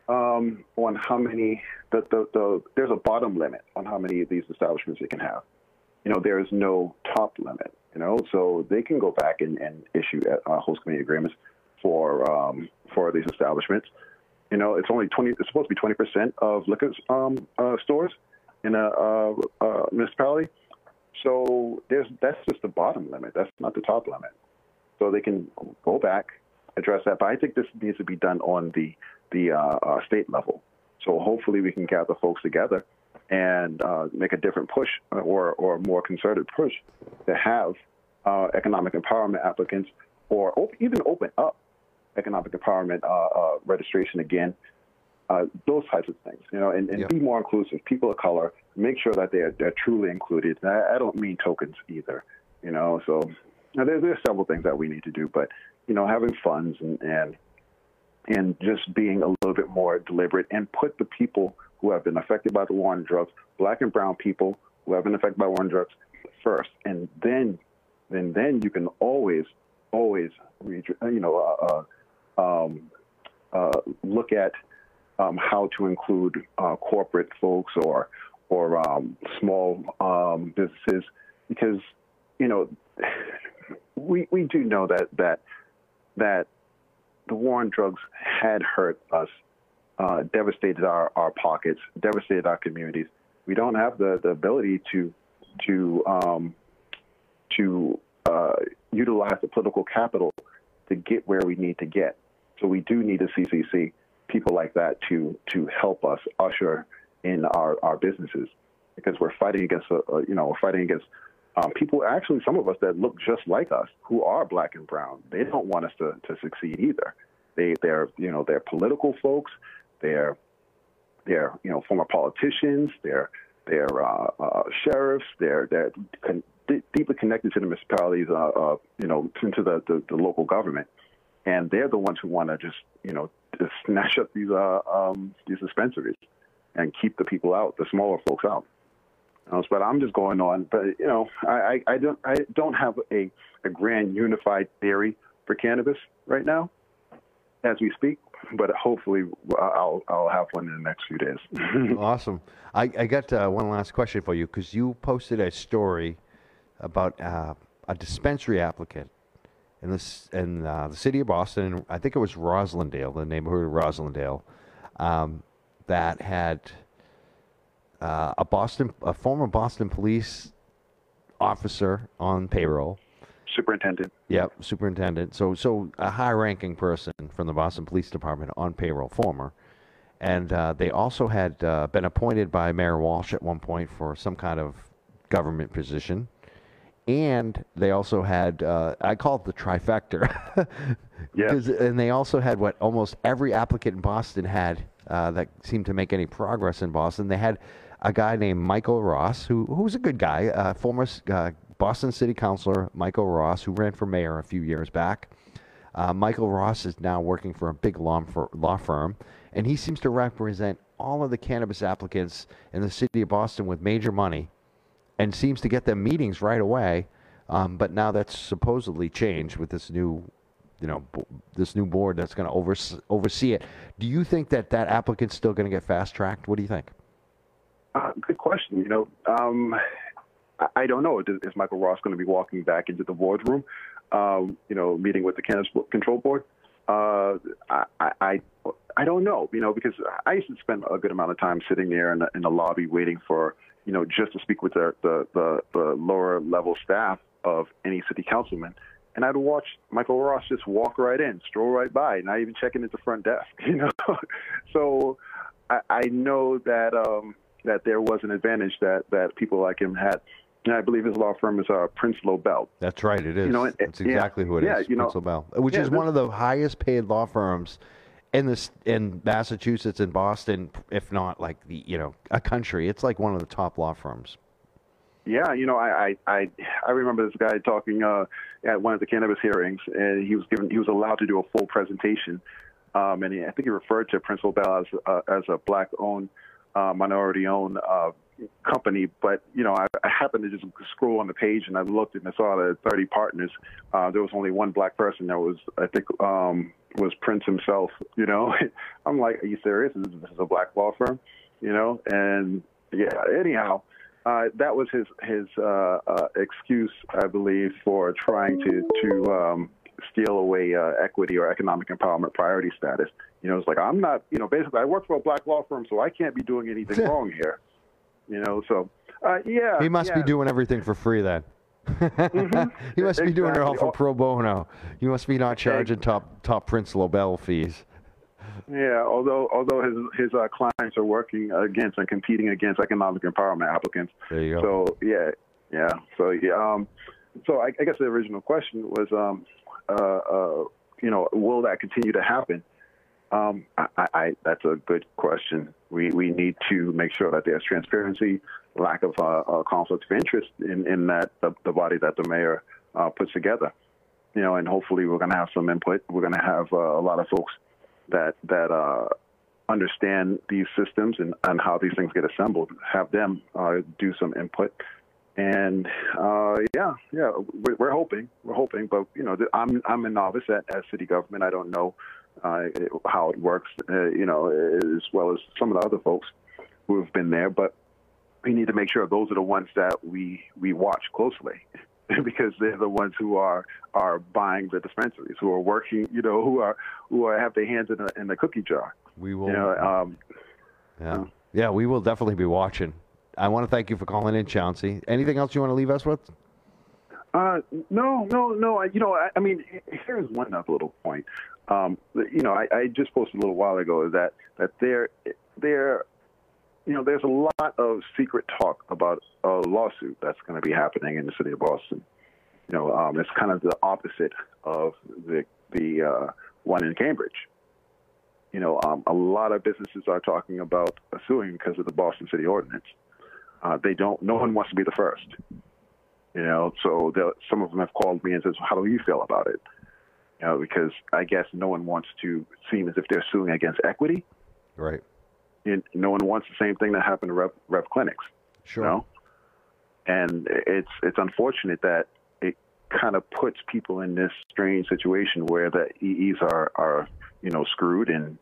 Speaker 5: um, on how many. The, the, the there's a bottom limit on how many of these establishments you can have. You know, there is no top limit. You know, so they can go back and, and issue uh, host community agreements for um, for these establishments. You know, it's only twenty. It's supposed to be twenty percent of liquor um, uh, stores in a, a, a, municipality. So there's that's just the bottom limit. That's not the top limit. So they can go back, address that. But I think this needs to be done on the the uh, uh, state level. So hopefully we can gather folks together and uh, make a different push or or more concerted push to have uh, economic empowerment applicants or op- even open up economic empowerment uh, uh, registration again, uh, those types of things, you know, and, and yeah. be more inclusive. People of color, make sure that they're, they're truly included. I, I don't mean tokens either, you know. So there, there's several things that we need to do, but you know, having funds and and and just being a little bit more deliberate and put the people who have been affected by the war on drugs, black and brown people who have been affected by war on drugs first, and then then then you can always always you know uh, uh, um, uh, look at um, how to include uh, corporate folks or or um, small um, businesses because you know we we do know that that that the war on drugs had hurt us, uh, devastated our, our pockets, devastated our communities. We don't have the, the ability to to um, to uh, utilize the political capital to get where we need to get. So we do need a CCC, people like that to to help us usher in our, our businesses because we're fighting against a, a you know we're fighting against um, people actually some of us that look just like us who are black and brown. They don't want us to, to succeed either. They they're you know they're political folks. They're they're you know former politicians. They're they're uh, uh, sheriffs. They're they're con- deeply connected to the municipalities. Uh, uh, you know into the, the, the local government, and they're the ones who want to just you know just snatch up these uh, um, these dispensaries and keep the people out, the smaller folks out. but I'm just going on. But you know, I, I, I don't I don't have a, a grand unified theory for cannabis right now, as we speak but hopefully I'll I'll have one in the next few days.
Speaker 1: awesome. I I got uh, one last question for you because you posted a story about uh, a dispensary applicant in this in uh, the city of Boston. I think it was Roslindale, the neighborhood of Roslindale, um, that had uh, a Boston a former Boston police officer on payroll
Speaker 5: superintendent.
Speaker 1: Yep, superintendent. So, so a high-ranking person from the Boston Police Department on payroll, former, and uh, they also had uh, been appointed by Mayor Walsh at one point for some kind of government position, and they also had uh, I call it the trifecta.
Speaker 5: yeah.
Speaker 1: And they also had what almost every applicant in Boston had uh, that seemed to make any progress in Boston. They had a guy named Michael Ross, who who was a good guy, uh, former uh, Boston City Councilor Michael Ross, who ran for mayor a few years back. Uh, Michael Ross is now working for a big law, for, law firm, and he seems to represent all of the cannabis applicants in the city of Boston with major money and seems to get them meetings right away. Um, but now that's supposedly changed with this new, you know, b- this new board that's going to oversee, oversee it. Do you think that that applicant's still going to get fast tracked? What do you think?
Speaker 5: Uh, good question. You know, um, I don't know. Is Michael Ross going to be walking back into the boardroom, um, you know, meeting with the Cannabis Control Board? Uh, I, I, I don't know, you know, because I used to spend a good amount of time sitting there in the, in the lobby waiting for, you know, just to speak with the, the, the, the lower level staff of any city councilman. And I'd watch Michael Ross just walk right in, stroll right by, not even checking at the front desk, you know. so I, I know that um, that there was an advantage that that people like him had and I believe his law firm is uh, Prince Lobel.
Speaker 1: That's right, it is. You know, it, That's exactly yeah, who it is. yeah, You Prince know, Lobel, which yeah, is one of the highest paid law firms in this in Massachusetts and Boston, if not like the you know a country. It's like one of the top law firms.
Speaker 5: Yeah, you know, I I I, remember this guy talking uh, at one of the cannabis hearings, and he was given he was allowed to do a full presentation, um, and he, I think he referred to Prince Lobel as uh, as a black owned, uh, minority owned uh, company, but you know, I, I happened to just scroll on the page and I looked and I saw the 30 partners. Uh, there was only one black person. That was, I think, um, was Prince himself. You know, I'm like, are you serious? This is a black law firm, you know? And yeah, anyhow, uh, that was his his uh, uh, excuse, I believe, for trying to to um, steal away uh, equity or economic empowerment priority status. You know, it's like I'm not, you know, basically I work for a black law firm, so I can't be doing anything wrong here. You know, so uh, yeah.
Speaker 1: He must
Speaker 5: yeah.
Speaker 1: be doing everything for free then. mm-hmm. he must exactly. be doing it all for pro bono. He must be not charging top top Prince Lobel fees.
Speaker 5: Yeah, although although his his uh, clients are working against and competing against economic empowerment applicants.
Speaker 1: There you
Speaker 5: go. So yeah, yeah. So yeah. Um, so I, I guess the original question was, um, uh, uh, you know, will that continue to happen? Um, I, I, that's a good question. We, we need to make sure that there's transparency, lack of uh, uh, conflict of interest in, in that the, the body that the mayor uh, puts together. You know, and hopefully we're going to have some input. We're going to have uh, a lot of folks that that uh, understand these systems and, and how these things get assembled. Have them uh, do some input. And yeah, yeah, we're, we're, hoping, we're hoping, but you know, I'm I'm a novice at, at city government. I don't know uh, how it works, uh, you know, as well as some of the other folks who have been there. But we need to make sure those are the ones that we we watch closely. because they're the ones who are are buying the dispensaries, who are working, you know, who are who are, have their hands in the in the cookie jar.
Speaker 1: We will.
Speaker 5: You know, um,
Speaker 1: yeah, yeah, we will definitely be watching. I want to thank you for calling in, Chauncey. Anything else you want to leave us with?
Speaker 5: Uh, no, no, no. You know, I, I mean, here's one other little point. Um, you know, I, I just posted a little while ago that that there there you know there's a lot of secret talk about a lawsuit that's going to be happening in the city of Boston. You know, um, it's kind of the opposite of the the uh, one in Cambridge. You know, um, a lot of businesses are talking about suing because of the Boston City Ordinance. Uh, they don't. No one wants to be the first. You know, so some of them have called me and says, "How do you feel about it?" You know, because I guess no one wants to seem as if they're suing against equity.
Speaker 1: Right.
Speaker 5: And no one wants the same thing that happened to Rev, Rev clinics.
Speaker 1: Sure.
Speaker 5: You know? And it's it's unfortunate that it kind of puts people in this strange situation where the EEs are are you know screwed, and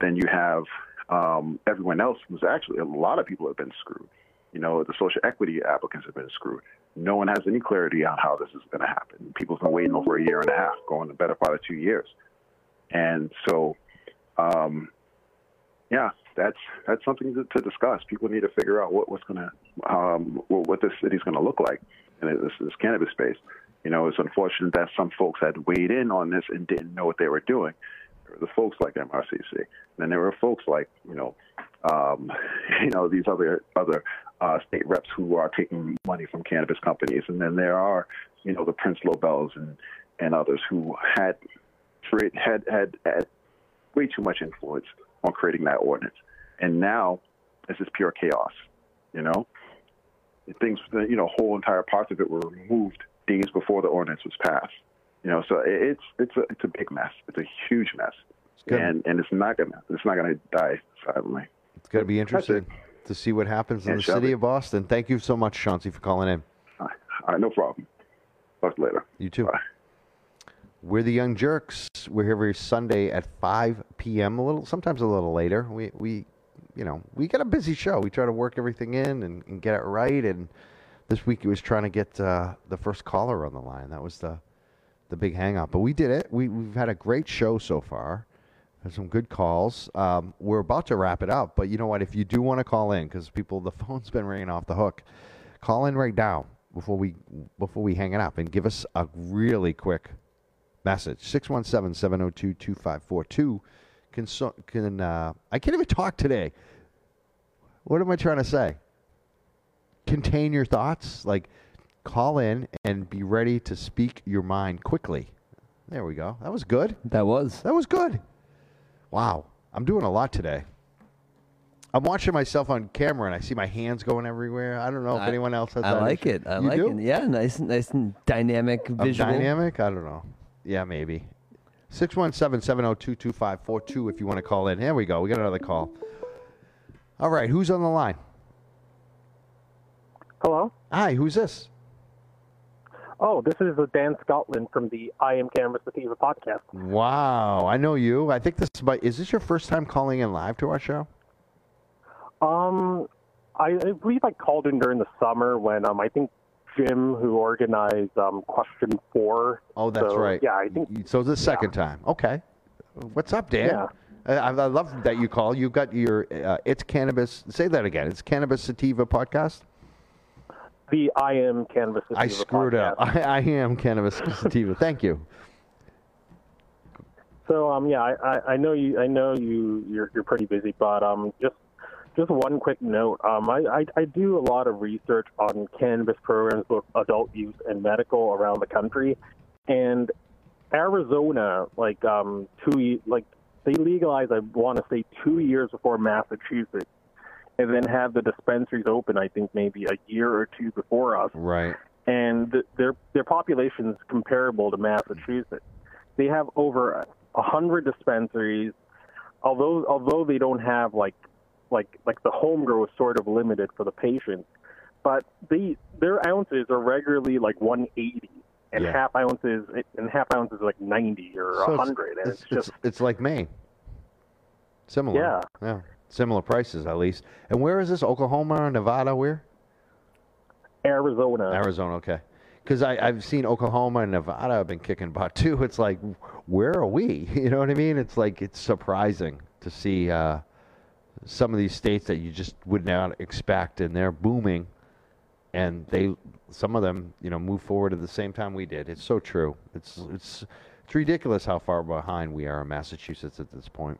Speaker 5: then you have um, everyone else who's actually a lot of people have been screwed. You know, the social equity applicants have been screwed. No one has any clarity on how this is going to happen. People have been waiting over a year and a half, going the better part of two years. And so, um, yeah, that's that's something to, to, discuss. People need to figure out what, what's going to um, what this city's going to look like in this, this cannabis space. You know, it's unfortunate that some folks had weighed in on this and didn't know what they were doing. The folks like MRCC, and then there were folks like you know, um, you know these other other uh, state reps who are taking money from cannabis companies, and then there are, you know, the Prince Lobels and and others who had had had had way too much influence on creating that ordinance, and now this is pure chaos. You know, things, you know, whole entire parts of it were removed days before the ordinance was passed. You know, so it's it's a it's a big mess. It's a huge mess, and and it's not gonna it's not gonna die silently.
Speaker 1: It's gonna be interesting to see what happens in the city be. of Boston. Thank you so much, Chauncey, for calling in.
Speaker 5: All right, no problem. Talk later.
Speaker 1: You too.
Speaker 5: Bye.
Speaker 1: We're the Young Jurks. We're here every Sunday at 5 p.m. A little, sometimes a little later. We, we, you know, we got a busy show. We try to work everything in and, and get it right. And this week it was trying to get uh, the first caller on the line. That was the, the big hang up. But we did it. We, we've had a great show so far some good calls. Um, we're about to wrap it up, but you know what? If you do want to call in, because people, the phone's been ringing off the hook, call in right now before we before we hang it up and give us a really quick message. 617-702-2542. Can can uh, I can't even talk today. What am I trying to say? Contain your thoughts. Like call in and be ready to speak your mind quickly. There we go. That was good.
Speaker 3: That was.
Speaker 1: That was good. Wow, I'm doing a lot today. I'm watching myself on camera and I see my hands going everywhere. I don't know if I, anyone else has.
Speaker 3: I
Speaker 1: that
Speaker 3: like
Speaker 1: issue.
Speaker 3: it. I
Speaker 1: you
Speaker 3: like
Speaker 1: do?
Speaker 3: it. Yeah, nice, nice and dynamic visual.
Speaker 1: dynamic? I don't know. Yeah, maybe. 617-702-2542 if you want to call in. Here we go. We got another call. All right, who's on the line?
Speaker 6: Hello.
Speaker 1: Hi, who's this?
Speaker 6: Oh, this is Dan Scotland from the I Am Cannabis Sativa podcast.
Speaker 1: Wow, I know you. I think this is, is this your first time calling in live to our show?
Speaker 6: Um, I, I believe I called in during the summer when um I think Jim, who organized um Question Four.
Speaker 1: Oh, that's
Speaker 6: so,
Speaker 1: right.
Speaker 6: Yeah, I think.
Speaker 1: So the second yeah. time. Okay. What's up, Dan?
Speaker 6: Yeah.
Speaker 1: I, I love that you call. You've got your uh, It's Cannabis. Say that again. It's Cannabis Sativa podcast
Speaker 6: the I am cannabis sativa.
Speaker 1: I screwed
Speaker 6: podcast.
Speaker 1: up. I, I am cannabis sativa. Thank you.
Speaker 6: So um yeah I, I know you I know you you're you're pretty busy but um just just one quick note um I, I I do a lot of research on cannabis programs both adult use and medical around the country and Arizona like um two like they legalized I want to say two years before Massachusetts and then have the dispensaries open. I think maybe a year or two before us.
Speaker 1: Right.
Speaker 6: And their their population is comparable to Massachusetts. They have over a hundred dispensaries. Although although they don't have like like like the home grow is sort of limited for the patients, but they their ounces are regularly like 180 and
Speaker 1: yeah.
Speaker 6: half ounces and half ounces like 90 or
Speaker 1: so
Speaker 6: 100
Speaker 1: it's,
Speaker 6: and
Speaker 1: it's,
Speaker 6: it's, just
Speaker 1: it's, it's like Maine. Similar.
Speaker 6: Yeah.
Speaker 1: Yeah similar prices at least. And where is this? Oklahoma or Nevada? Where?
Speaker 6: Arizona.
Speaker 1: Arizona. Okay. Because I've seen Oklahoma and Nevada have been kicking butt too. It's like, where are we? You know what I mean? It's like it's surprising to see uh, some of these states that you just would not expect, and they're booming, and they some of them you know move forward at the same time we did. It's so true. It's it's It's ridiculous how far behind we are in Massachusetts at this point.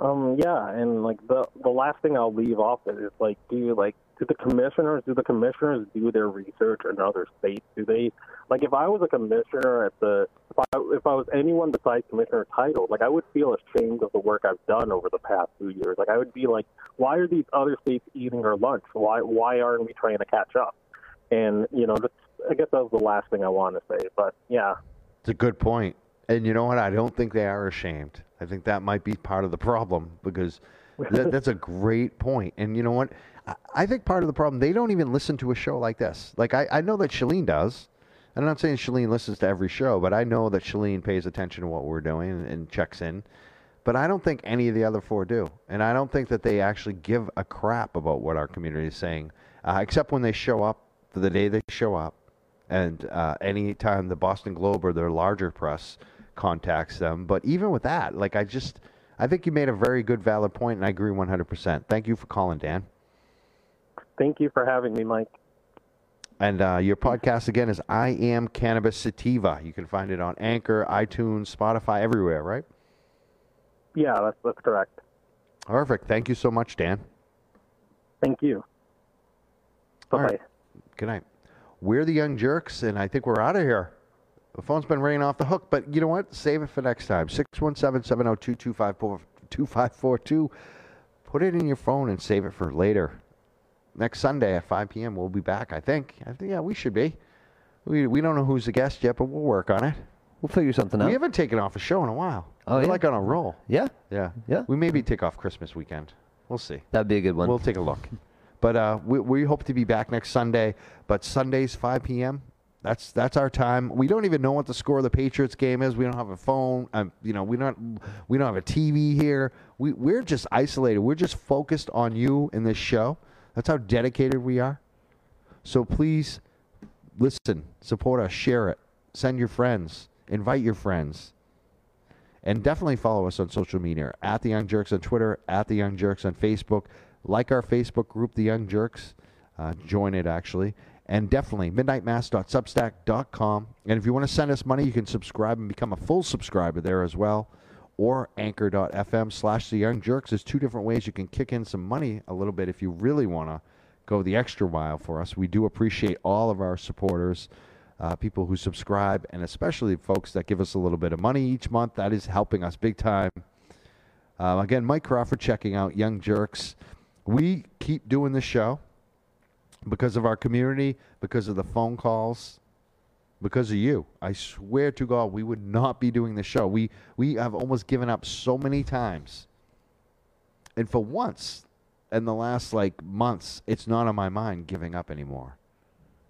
Speaker 6: Um, yeah, and like the the last thing I'll leave off with is like, do you like do the commissioners do the commissioners do their research in other states? Do they like if I was a commissioner at the if I if I was anyone besides commissioner title, like I would feel ashamed of the work I've done over the past two years. Like I would be like, why are these other states eating our lunch? Why why aren't we trying to catch up? And you know, just, I guess that was the last thing I want to say. But yeah,
Speaker 1: It's a good point. And you know what? I don't think they are ashamed. I think that might be part of the problem because that, that's a great point. And you know what? I, I think part of the problem, they don't even listen to a show like this. Like, I, I know that Shaleen does. And I'm not saying Shaleen listens to every show, but I know that Shaleen pays attention to what we're doing and, and checks in. But I don't think any of the other four do. And I don't think that they actually give a crap about what our community is saying, uh, except when they show up for the day they show up. And uh, anytime the Boston Globe or their larger press contacts them. But even with that, like, I just, I think you made a very good, valid point, and I agree 100%. Thank you for calling, Dan.
Speaker 6: thank you for having me, Mike.
Speaker 1: And uh, your podcast again is I Am Cannabis Sativa. You can find it on Anchor, iTunes, Spotify, everywhere, right?
Speaker 6: Yeah, that's that's correct.
Speaker 1: Perfect. Thank you so much, Dan.
Speaker 6: Thank you. Bye
Speaker 1: right. Good night. We're the Young Jurks, and I think we're out of here. The phone's been ringing off the hook, but you know what? Save it for next time. 617 702 2542. Put it in your phone and save it for later. Next Sunday at 5 p.m., we'll be back, I think. I think yeah, we should be. We, we don't know who's the guest yet, but we'll work on it.
Speaker 3: We'll figure something out.
Speaker 1: We haven't taken off a show in a while.
Speaker 3: Oh,
Speaker 1: We're
Speaker 3: yeah?
Speaker 1: like on a roll.
Speaker 3: yeah,
Speaker 1: Yeah.
Speaker 3: Yeah.
Speaker 1: We maybe take off Christmas weekend. We'll see.
Speaker 3: that'd be a good one.
Speaker 1: We'll take a look. But uh, we, we hope to be back next Sunday. But Sundays, 5 p.m. That's that's our time. We don't even know what the score of the Patriots game is. We don't have a phone. Um, you know, we don't we don't have a TV here. We we're just isolated. We're just focused on you in this show. That's how dedicated we are. So please listen, support us, share it, send your friends, invite your friends. And definitely follow us on social media at the Young Jurks on Twitter, at the Young Jurks on Facebook. Like our Facebook group, The Young Jurks. Uh, join it actually. And definitely midnightmass.substack.com. And if you want to send us money, you can subscribe and become a full subscriber there as well. Or anchor.fm slash the young jurks. There's two different ways you can kick in some money a little bit if you really want to go the extra mile for us. We do appreciate all of our supporters uh, people who subscribe, and especially folks that give us a little bit of money each month. That is helping us big time. Um, again, Mike Crawford checking out Young Jurks. We keep doing the show because of our community, because of the phone calls, because of you. I swear to God, we would not be doing the show. We we have almost given up so many times, and for once, in the last like months, it's not on my mind giving up anymore.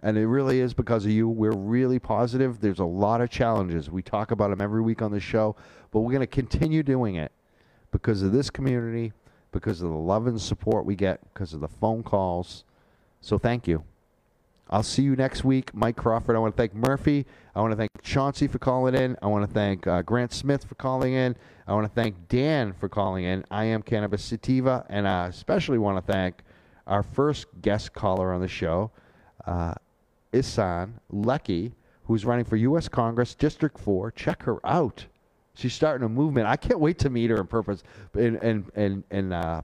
Speaker 1: And it really is because of you. We're really positive. There's a lot of challenges. We talk about them every week on the show, but we're going to continue doing it because of this community, because of the love and support we get, because of the phone calls. So thank you. I'll see you next week. Mike Crawford. I want to thank Murphy. I want to thank Chauncey for calling in. I want to thank uh, Grant Smith for calling in. I want to thank Dan for calling in. I am Cannabis Sativa. And I especially want to thank our first guest caller on the show, uh, Ihssane Leckey, who's running for U.S. Congress, District 4. Check her out. She's starting a movement. I can't wait to meet her in purpose. And, and, and, and uh,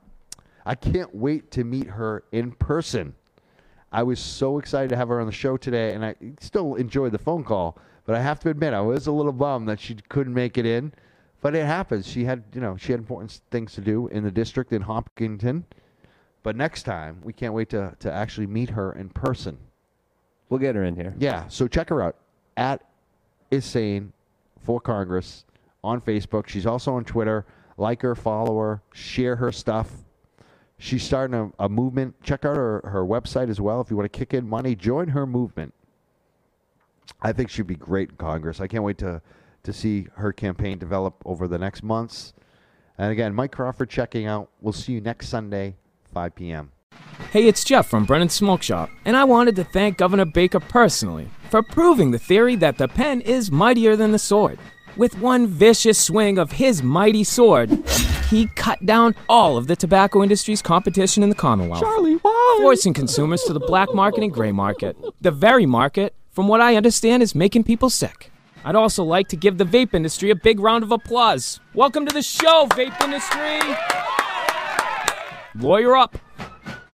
Speaker 1: I can't wait to meet her in person. I was so excited to have her on the show today, and I still enjoyed the phone call. But I have to admit, I was a little bummed that she couldn't make it in. But it happens. She had, you know, she had important things to do in the district in Hopkinton. But next time, we can't wait to, to actually meet her in person.
Speaker 3: we'll get her in here.
Speaker 1: Yeah, so check her out at Ihssane for Congress on Facebook. She's also on Twitter. Like her, follow her, share her stuff. She's starting a, a movement. Check out her, her website as well. If you want to kick in money, join her movement. I think she'd be great in Congress. I can't wait to, to see her campaign develop over the next months. And again, Mike Crawford checking out. We'll see you next Sunday, 5 p.m.
Speaker 7: Hey, it's Jeff from Brennan Smoke Shop, and I wanted to thank Governor Baker personally for proving the theory that the pen is mightier than the sword. With one vicious swing of his mighty sword, he cut down all of the tobacco industry's competition in the Commonwealth. Charlie, why? Forcing consumers to the black market and gray market. The very market, from what I understand, is making people sick. I'd also like to give the vape industry a big round of applause. Welcome to the show, vape industry! Lawyer up.